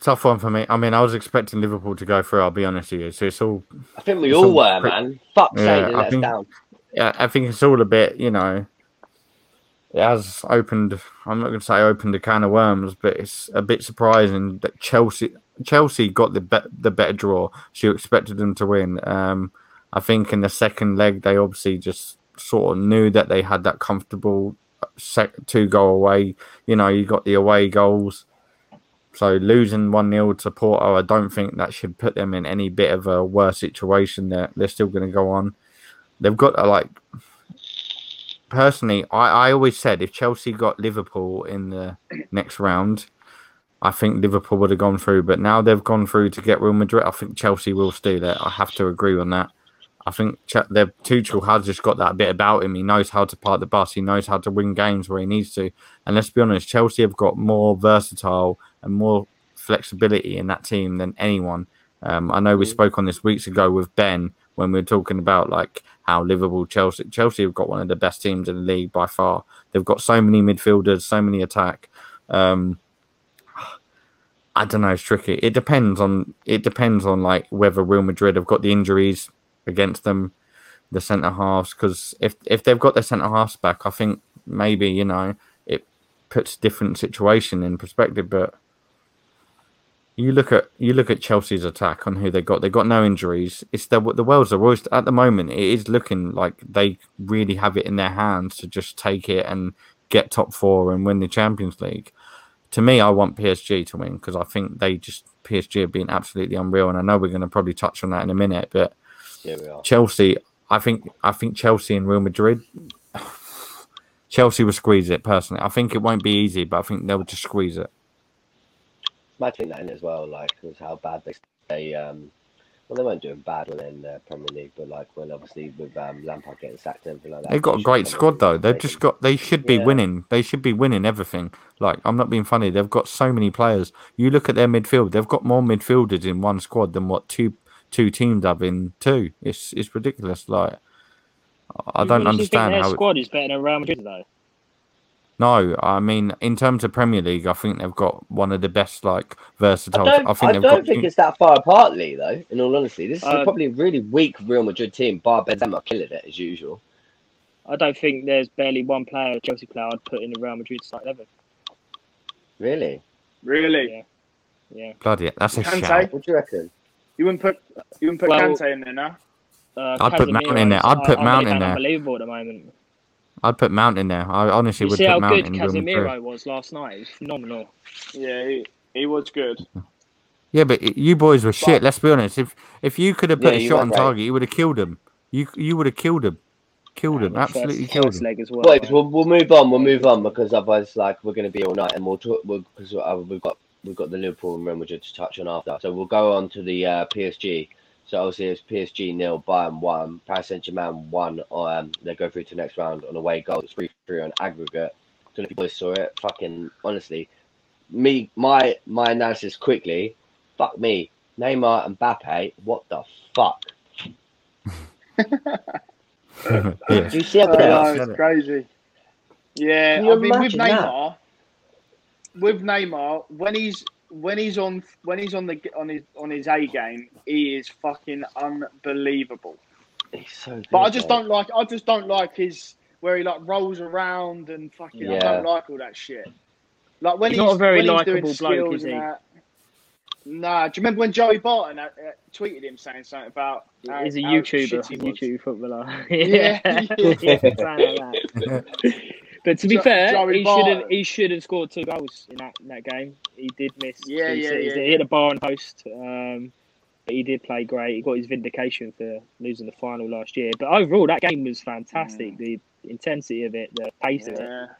tough one for me? I mean, I was expecting Liverpool to go through. I'll be honest with you. So it's all. I think we all all were, pre- man. Fuck Yeah, sake, they I us think- down. Yeah, I think it's all a bit. You know, it has opened. I'm not going to say opened a can of worms, but it's a bit surprising that Chelsea Chelsea got the be- the better draw. So you expected them to win. Um, I think in the second leg they obviously just sort of knew that they had that comfortable uh, sec- two goal away. You know, you got the away goals. So losing one 0 to Porto, I don't think that should put them in any bit of a worse situation. They're they're still going to go on. They've got to like personally, I, I always said if Chelsea got Liverpool in the next round, I think Liverpool would have gone through. But now they've gone through to get Real Madrid. I think Chelsea will steal it. I have to agree on that. I think Ch- their Tuchel has just got that bit about him. He knows how to park the bus. He knows how to win games where he needs to. And let's be honest, Chelsea have got more versatile and more flexibility in that team than anyone. Um, I know we spoke on this weeks ago with Ben when we were talking about like how Liverpool, Chelsea, Chelsea have got one of the best teams in the league by far. They've got so many midfielders, so many attack. Um, I don't know. It's tricky. It depends on. It depends on like whether Real Madrid have got the injuries against them, the centre halves. Because if if they've got their centre halves back, I think maybe you know it puts different situation in perspective. But you look at you look at Chelsea's attack on who they got. They got no injuries. It's the the world's the worst at the moment. It is looking like they really have it in their hands to just take it and get top four and win the Champions League. To me, I want PSG to win because I think they just PSG have been absolutely unreal, and I know we're going to probably touch on that in a minute. But We are. Chelsea, I think I think Chelsea and Real Madrid. Chelsea will squeeze it personally. I think it won't be easy, but I think they'll just squeeze it. think that as well, like, was how bad they they um, well, they weren't doing bad when in the Premier League, but like when obviously with um, Lampard getting sacked and everything like that. They've got a great squad though. They've just got. They should be Yeah. winning. They should be winning everything. Like I'm not being funny. They've got so many players. You look at their midfield. They've got more midfielders in one squad than what two two teams have in two. It's it's ridiculous. Like I don't honestly think understand their how. Squad is better than Real Madrid though. no, I mean in terms of Premier League, I think they've got one of the best like I versatile. don't, I think they've don't got. think it's that far apart, Lee. Though, in all honesty, this is Uh, probably a really weak Real Madrid team. Bar Benzema killing it as usual. I don't think there's barely one player, Chelsea player, I'd put in the Real Madrid side ever. Really? Really? Yeah. Yeah. Bloody, that's a Kante? shout. What do you reckon? You wouldn't put you wouldn't put Well- Kante in there now. Uh, I'd put Mount in there. I'd put I- I Mount really in there. Unbelievable at the moment. I'd put Mount in there. I honestly You would see put how Mount good in. Real Madrid. Casemiro was last night. It was phenomenal. Yeah, he, he was good. Yeah, but you boys were shit. Let's be honest. If if you could have put Yeah, a shot on great. target, you would have killed him. You you would have killed him. Killed him. Absolutely first, killed first him. leg as well. Boys, we'll, we'll move on. We'll move on because otherwise, like, we're going to be all night, and we'll talk. We'll, because uh, we've got we've got the Liverpool and Real Madrid to touch on after. So we'll go on to the uh, PSG. So obviously it's PSG nil, Bayern one, Paris Saint Germain one. Um, they go through to the next round on away goal. It's three three on aggregate. Don't know if you boys saw it. Fucking honestly, me my my analysis quickly. Fuck me, Neymar and Mbappe. What the fuck? yeah. [laughs] Do you see how I good they are? Said it's crazy. Yeah, I mean with imagine that? Neymar, with Neymar, when he's when he's on when he's on the on his on his A game, he is fucking unbelievable. He's so good, But I just mate. don't like I just don't like his where he like rolls around and fucking I don't like all that shit. Like when He's he's, not a very when he's doing likeable bloke, skills is he? and that. Nah, do you remember when Joey Barton uh, uh, tweeted him saying something about how, He's a how YouTuber, shit he was? YouTube footballer. [laughs] Yeah, yeah. something like that. [laughs] But to be Jo- fair, Joey he should have he should have scored two goals in that, in that game. He did miss. Yeah, two yeah, sitters. yeah, He hit a bar and post. Um, but he did play great. He got his vindication for losing the final last year. But overall, that game was fantastic. The intensity of it, the pace of it.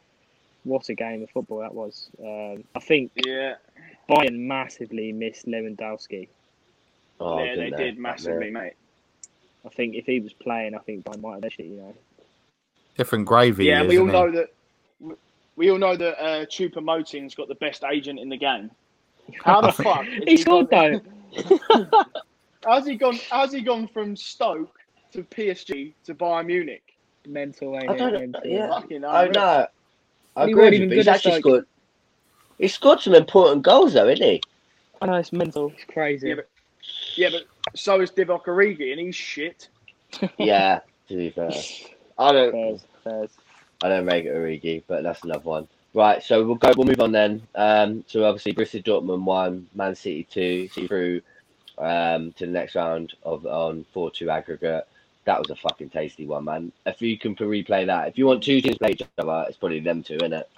What a game of football that was. Um, I think yeah, Bayern massively missed Lewandowski. Oh, yeah, they didn't did massively, mate. I think if he was playing, I think Bayern might have actually, you know. Different gravy. Yeah, and we all isn't know that. We all know that uh, Choupo-Moting's got the best agent in the game. How the [laughs] fuck? has He scored gone- though. How's he gone? How's [laughs] he gone from Stoke to PSG to Bayern Munich? Mental, ain't I don't Mental. yeah. Fucking Oh unreal. no. I agree with you, even but he's actually Stoke. scored. He scored some important goals though, isn't he? I know it's mental. It's crazy. Yeah, but yeah, but so is Divock Origi, and he's shit. Yeah. To be [laughs] fair, I don't. Fairs, fairs. I don't rate Origi, but that's another one. Right, so we'll go. We'll move on then. Um, so obviously, Bristol Dortmund one, Man City two, City through um, to the next round of on four two aggregate. That was a fucking tasty one, man. If you can replay that, if you want two teams to play each other, it's probably them two, isn't it?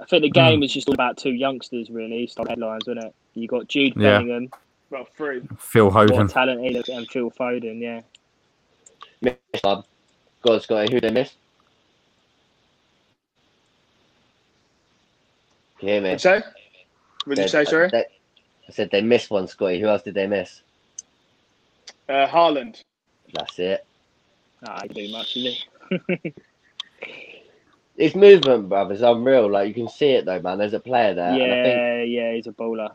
I think the game is just all about two youngsters, really. Stop headlines, isn't it? You got Jude Yeah. Bellingham, Well, three. Phil what Hogan. talent he looks, and Phil Foden. Yeah, Miss one. Go on, Scotty. Who did they miss? Can you hear me? What'd you say? What did you say, sorry? They- I said they missed one, Scotty. Who else did they miss? Uh, Haaland. That's it. nah, he can do much, is he? His movement, bruv, is unreal. Like you can see it though, man. There's a player there. yeah, And I think, yeah, he's a bowler.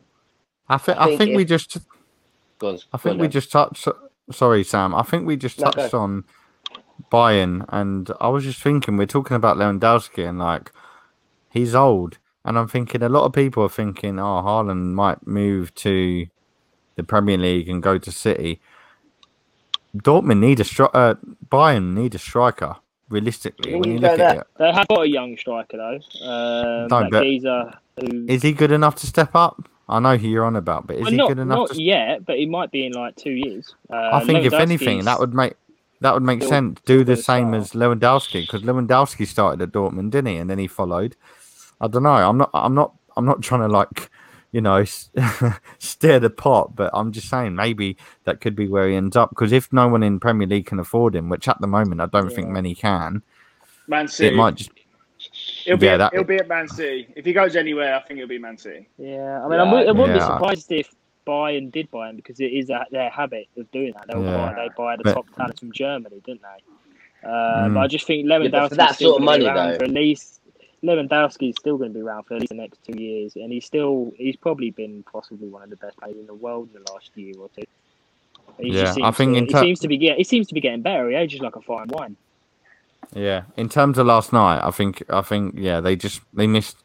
I think. I I think think we just. go on, I think we then. just touched. Sorry, Sam. I think we just No, go. touched on Bayern, and I was just thinking we're talking about Lewandowski, and like he's old, and I'm thinking a lot of people are thinking, oh, Haaland might move to the Premier League and go to City. Dortmund need a stri- uh, Bayern need a striker. Realistically, when you you look at it, They have got a young striker though. Um, No, that but- geezer who is he good enough to step up? I know who you're on about, but is Well, he not, good enough not to yet, but he might be in like two years. Uh, I think if anything, Lewandowski's- that would make that would make sense. Do the same as Lewandowski because Lewandowski started at Dortmund, didn't he? And then he followed. I don't know. I'm not. I'm not. I'm not trying to like, you know, [laughs] steer the pot. But I'm just saying maybe that could be where he ends up. Because if no one in Premier League can afford him, which at the moment I don't think many can, Man City. it might just. He'll be, Yeah, at, that- he'll be at Man City. If he goes anywhere, I think it'll be Man City. Yeah, I mean, Yeah, I, would, I wouldn't be yeah. surprised if Bayern did buy him because it is a, their habit of doing that. They'll Yeah. buy, they buy the But- top talents from Germany, didn't they? Uh, Mm. But I just think but for that still sort of gonna be money, around though- for at least. Lewandowski's still going to be around for at least the next two years, and he's still he's probably been possibly one of the best players in the world in the last year or two. He Yeah, I think to, in he ter- seems to be get, he seems to be getting better. He ages like a fine wine. Yeah, in terms of last night, I think I think yeah, they just they missed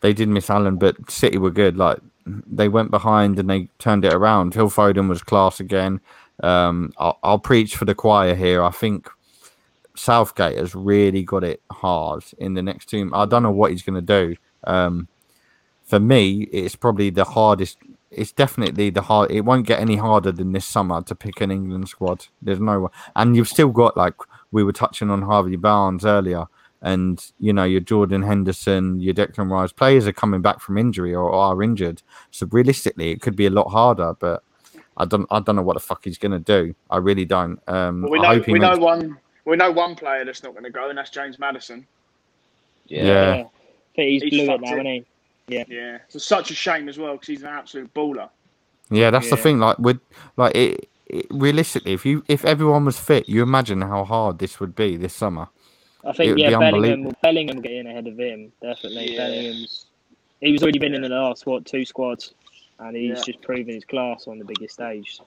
they did miss Allen, but City were good. Like they went behind and they turned it around. Phil Foden was class again. Um, I'll, I'll preach for the choir here. I think Southgate has really got it hard in the next two. I don't know what he's going to do. Um, for me, it's probably the hardest. It's definitely the hard. It won't get any harder than this summer to pick an England squad. There's no, one- and you've still got like we were touching on Harvey Barnes earlier, and you know your Jordan Henderson, your Declan Rice players are coming back from injury or are injured. So realistically, it could be a lot harder. But I don't, I don't know what the fuck he's gonna do. I really don't. Um, But we I know hope he we know one we know one player that's not going to go, and that's James Maddison. Yeah. Yeah. I think he's, He's blew it fucked now, it. isn't he? Yeah, yeah. it's such a shame as well because he's an absolute baller. Yeah, that's the thing. Like with like it, it, realistically, if you if everyone was fit, you imagine how hard this would be this summer. I think yeah, be Bellingham unbelievable. Bellingham will get in ahead of him definitely. Yeah. Bellingham's he was already been in the last what two squads, and he's Yeah. just proven his class on the biggest stage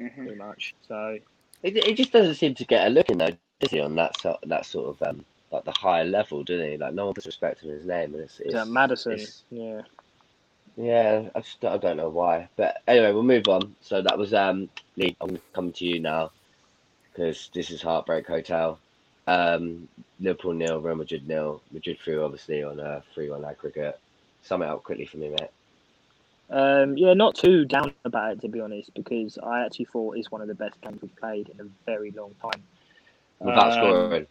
hmm pretty much. So He, he just doesn't seem to get a look in though, does he? On that sort, that sort of um, like the higher level, doesn't he? Like no one puts respect on his name, and it's, is it's that Maddison? it's- yeah. Yeah, I just I don't know why, but anyway, we'll move on. So that was um Lee. I'm coming to you now because this is Heartbreak Hotel. Um, Liverpool nil, Real Madrid nil. Madrid through obviously on a three-one aggregate. Sum it up quickly for me, mate. Um, yeah, not too down about it to be honest, because I actually thought it's one of the best games we've played in a very long time. Without Um, scoring,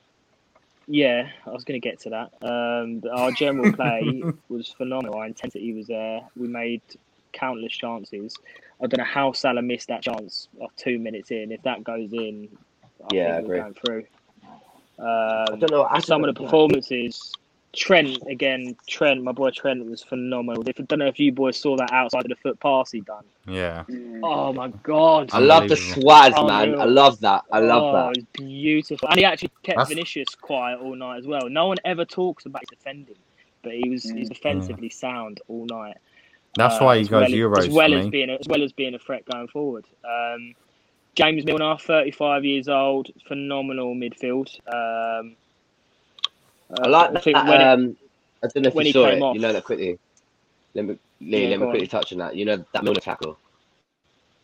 Yeah, I was going to get to that. Um, but our general play [laughs] was phenomenal. Our intensity was there. We made countless chances. I don't know how Salah missed that chance of two minutes in. If that goes in, I Yeah, think we're agree. going through. I Um, don't know. I some of don't the know- performances Trent again. Trent, my boy Trent was phenomenal. If, I don't know if you boys saw that outside of the foot pass he done. Yeah. Oh my god! I love the Unbelievable. swaz, man. Unreal. I love that. I love oh, that. It was beautiful, and he actually kept That's- Vinicius quiet all night as well. No one ever talks about his defending, but he was he's defensively sound all night. That's Uh, why he as goes well, Euros as well as being a, as well as being a threat going forward. Um, James Milner, thirty-five years old, phenomenal midfield. Um, I like that. think when it- um, I don't know if you saw it. off- You know that quickly. Let me, Lee, Yeah, let me on. quickly touch on that. You know that Milner tackle.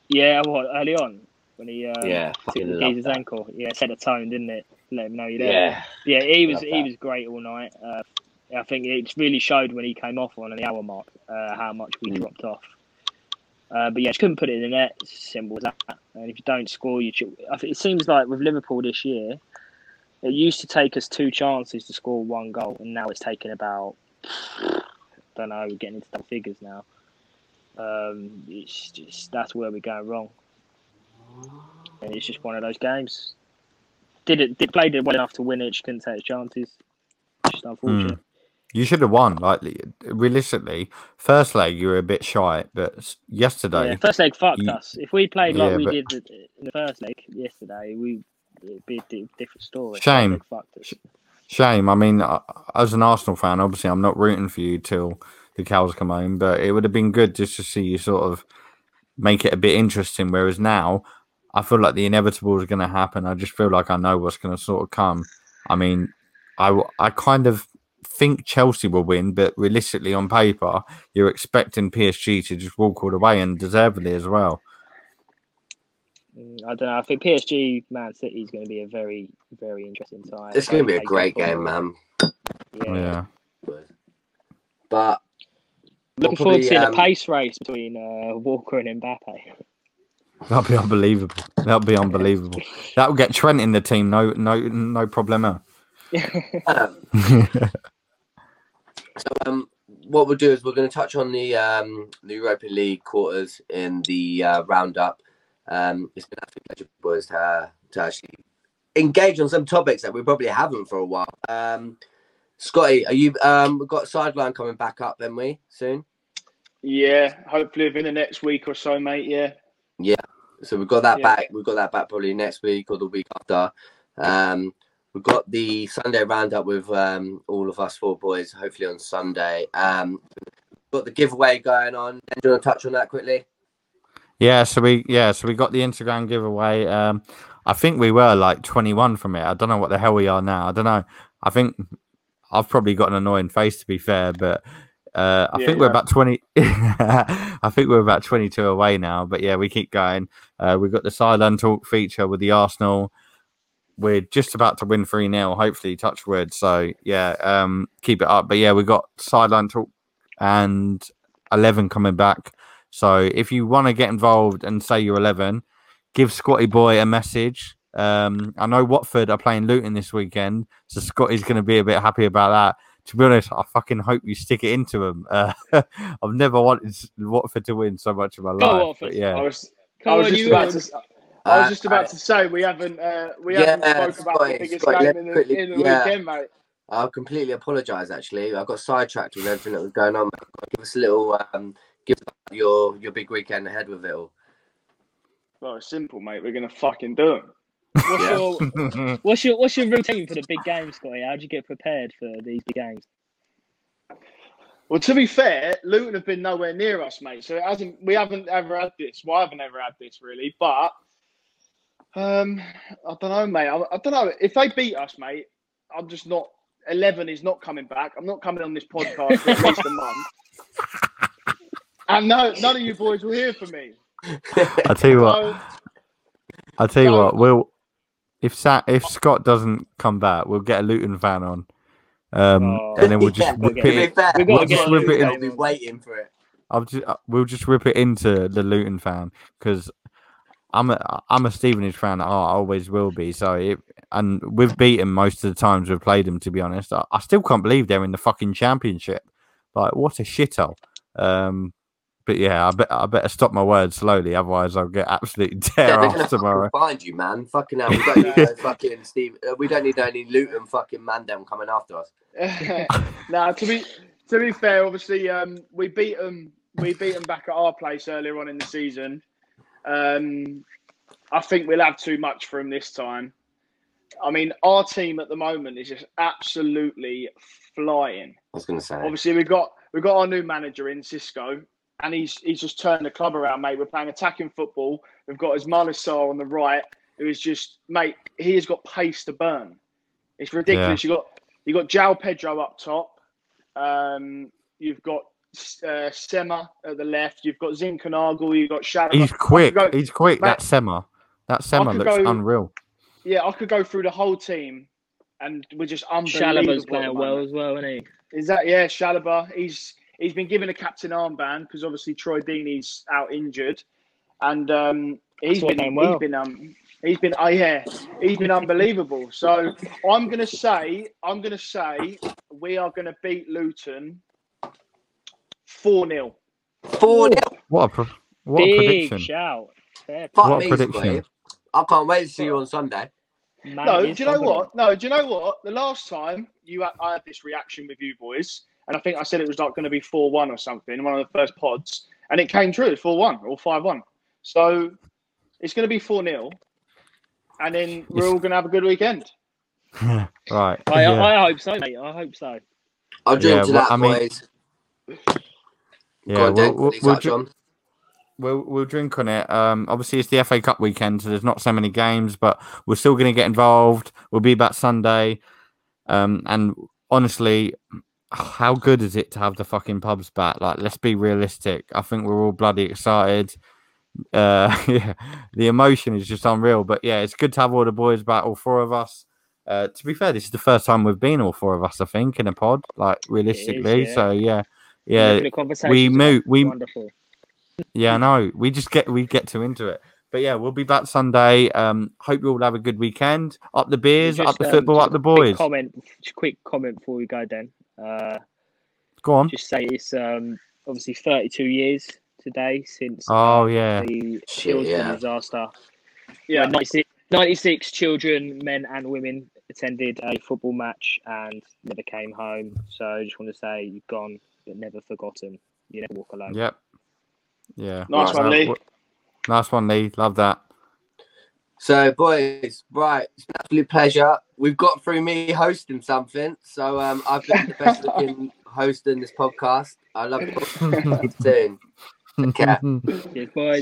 yeah, what early on when he um, yeah, took fucking the love geezer's that. ankle, yeah, set the tone, didn't it? Let him know you're there. Yeah, Yeah, he was he that. was great all night. Uh, I think it really showed when he came off on the hour mark uh, how much we Mm. dropped off. Uh, but yeah, just couldn't put it in the net. Simple as that. And if you don't score, you. It seems like with Liverpool this year, it used to take us two chances to score one goal, and now it's taken about. I [sighs] don't know. We're getting into double figures now. Um, it's just that's where we're going wrong, and it's just one of those games. Did it? Did played it well enough to win it? Just couldn't take his chances. Just unfortunate. You should have won. Like realistically, first leg you were a bit shy, but yesterday, Yeah, first leg fucked you- us. If we played like Yeah, we but- did the- in the first leg yesterday, we it'd be a different story. Shame. shame. I mean, uh, as an Arsenal fan, obviously I'm not rooting for you till the cows come home, but it would have been good just to see you sort of make it a bit interesting. Whereas now, I feel like the inevitable is going to happen. I just feel like I know what's going to sort of come. I mean, I I kind of think Chelsea will win, but realistically, on paper, you're expecting PSG to just walk all the way and deservedly as well. Mm, I don't know. I think PSG Man City is going to be a very very interesting time. it's going to be a great good game, man. Yeah. Yeah. But Looking We'll forward to probably, seeing um, a pace race between uh, Walker and Mbappe. That'll be unbelievable. That'll be unbelievable. [laughs] That'll get Trent in the team. No, no, no problema. [laughs] um, [laughs] so um, what we'll do is we're going to touch on the um, the Europa League quarters in the uh, roundup. Um, it's been absolute pleasure, boys, to, to actually engage on some topics that we probably haven't for a while. Um, Scotty, are you? Um, we've got sideline coming back up, then we soon. Yeah, hopefully within the next week or so, mate. Yeah. Yeah. So we've got that Yeah. back. We've got that back probably next week or the week after. Um, we've got the Sunday roundup with um, all of us four boys. Hopefully on Sunday. Um, got the giveaway going on. Do you want to touch on that quickly? Yeah, so we yeah, so we got the Instagram giveaway. Um, I think we were like 21 from it. I don't know what the hell we are now. I don't know. I think I've probably got an annoying face to be fair, but uh, I Yeah, think we're yeah. about 20. [laughs] I think we're about 22 away now. But yeah, we keep going. Uh, we've got the silent talk feature with the Arsenal. We're just about to win 3 0, hopefully, touch wood. So yeah, um, keep it up. But yeah, we got sideline talk and 11 coming back. So if you want to get involved and say you're 11, give Scotty Boy a message. Um, I know Watford are playing Luton this weekend, so Scotty's going to be a bit happy about that. To be honest, I fucking hope you stick it into them. Uh, [laughs] I've never wanted Watford to win so much in my Go life. Watford. But yeah, I was. I was just about to. I was Uh, just about I- to say we haven't. Uh, we Yeah, haven't spoke about Scotty, the biggest game let's in the, quickly- in the yeah. weekend, mate. I completely apologise. Actually, I got sidetracked with everything that was going on. Give us a little. Um, give your your big weekend ahead with it all. Well, it's simple, mate. We're gonna fucking do it. What's Yeah. your [laughs] what's your what's your routine for the big games, Scotty? How do you get prepared for these big games? Well, to be fair, Luton have been nowhere near us, mate. So it hasn't. We haven't ever had this. Well, I haven't ever had this really. But um, I don't know, mate. I, I don't know if they beat us, mate. I'm just not. Eleven is not coming back. I'm not coming on this podcast for at least a month. And no, none of you boys will hear from me. I tell you what, So, I tell you So- what, we'll if Sa- if Scott doesn't come back, we'll get a Luton fan on, um, Oh. and then we'll just [laughs] Yeah, rip to to it. be in- fair, we gotta we'll just a rip it Luton in. I'll be waiting for it. I'll just, uh, we'll just rip it into the Luton fan because I'm a I'm a Stevenage fan. I always will be. So it, and we've beaten most of the times we've played them. To be honest, I, I still can't believe they're in the fucking championship. Like what a shithole. Um, but yeah, I bet I better stop my words slowly, otherwise I'll get absolutely [laughs] Yeah, tear they're off tomorrow. find you, man. Fucking hell, we don't need [laughs] no fucking Steve. Uh, we don't need any Luton fucking man them coming after us. [laughs] now, to be to be fair, obviously, um, we beat them. We beat them back at our place earlier on in the season. Um, I think we'll have too much for him this time. I mean, our team at the moment is just absolutely flying. I was going to say. Obviously, we've got we've got our new manager in Xisco, and he's he's just turned the club around, mate. We're playing attacking football. We've got Ismaila Sarr on the right, who is just mate. He has got pace to burn. It's ridiculous. You got you got João Pedro up top. Um, you've got uh, Sema at the left. You've got Zinckernagel. You've got Shadow. He's quick. go- He's quick. Mate, That Sema. That Sema looks go- unreal. Yeah, I could go through the whole team, and we're just unbelievable. Chalobah's at playing well as well, isn't he? Is that yeah, Chalobah? He's he's been given a captain armband because obviously Troy Deeney's out injured, and um, he's That's been well. he's been um he's been oh yeah he's been unbelievable. So I'm gonna say I'm gonna say we are gonna beat Luton four 0 Four nil. What a pro- what a prediction. shout. Fair Fuck What a me, prediction. Squib. I can't wait to see you on Sunday. Man, No, do you know confident. what? No, do you know what? The last time you had, I had this reaction with you boys, and I think I said it was like going to be four one or something one of the first pods, and it came true. Four one or five one. So it's going to be four 0 and then we're all going to have a good weekend. [laughs] right. I, yeah. I hope so, mate. I hope so. I'll drink Yeah, to well, that, I mean- boys. Yeah, Go on, we'll, Dan, we'll, we'll, touch dr- we'll, we'll drink on it. Um, obviously, it's the FA Cup weekend, so there's not so many games, but we're still going to get involved. We'll be back Sunday. Um, and honestly, how good is it to have the fucking pubs back? Like, let's be realistic. I think we're all bloody excited. Uh, [laughs] yeah, the emotion is just unreal. But yeah, it's good to have all the boys back, all four of us. Uh, to be fair, this is the first time we've been all four of us, I think, in a pod, like realistically. yeah. So yeah, yeah, Looking at we move- we- wonderful. yeah, I know. We just get we get too into it. But yeah, we'll be back Sunday. Um, hope you all have a good weekend. Up the beers, Just, up the um, football, just up the a quick boys. Comment, just quick comment before we go. Then, uh, Go on. just say it's um, obviously 32 years today since Oh yeah, the Shit, yeah. disaster. Yeah, Yeah, 96, 96 children, men and women, attended a football match and never came home. So I just want to say you've gone, but never forgotten. You never walk alone. yep, yeah. Nice one, Uh, Lee. Nice one, Lee. Love that. So, boys, right, it's an absolute pleasure. We've got through me hosting something, so um, I've been the best looking [laughs] host in this podcast. I love [laughs] you. all. Soon. Okay. Cheers, boys.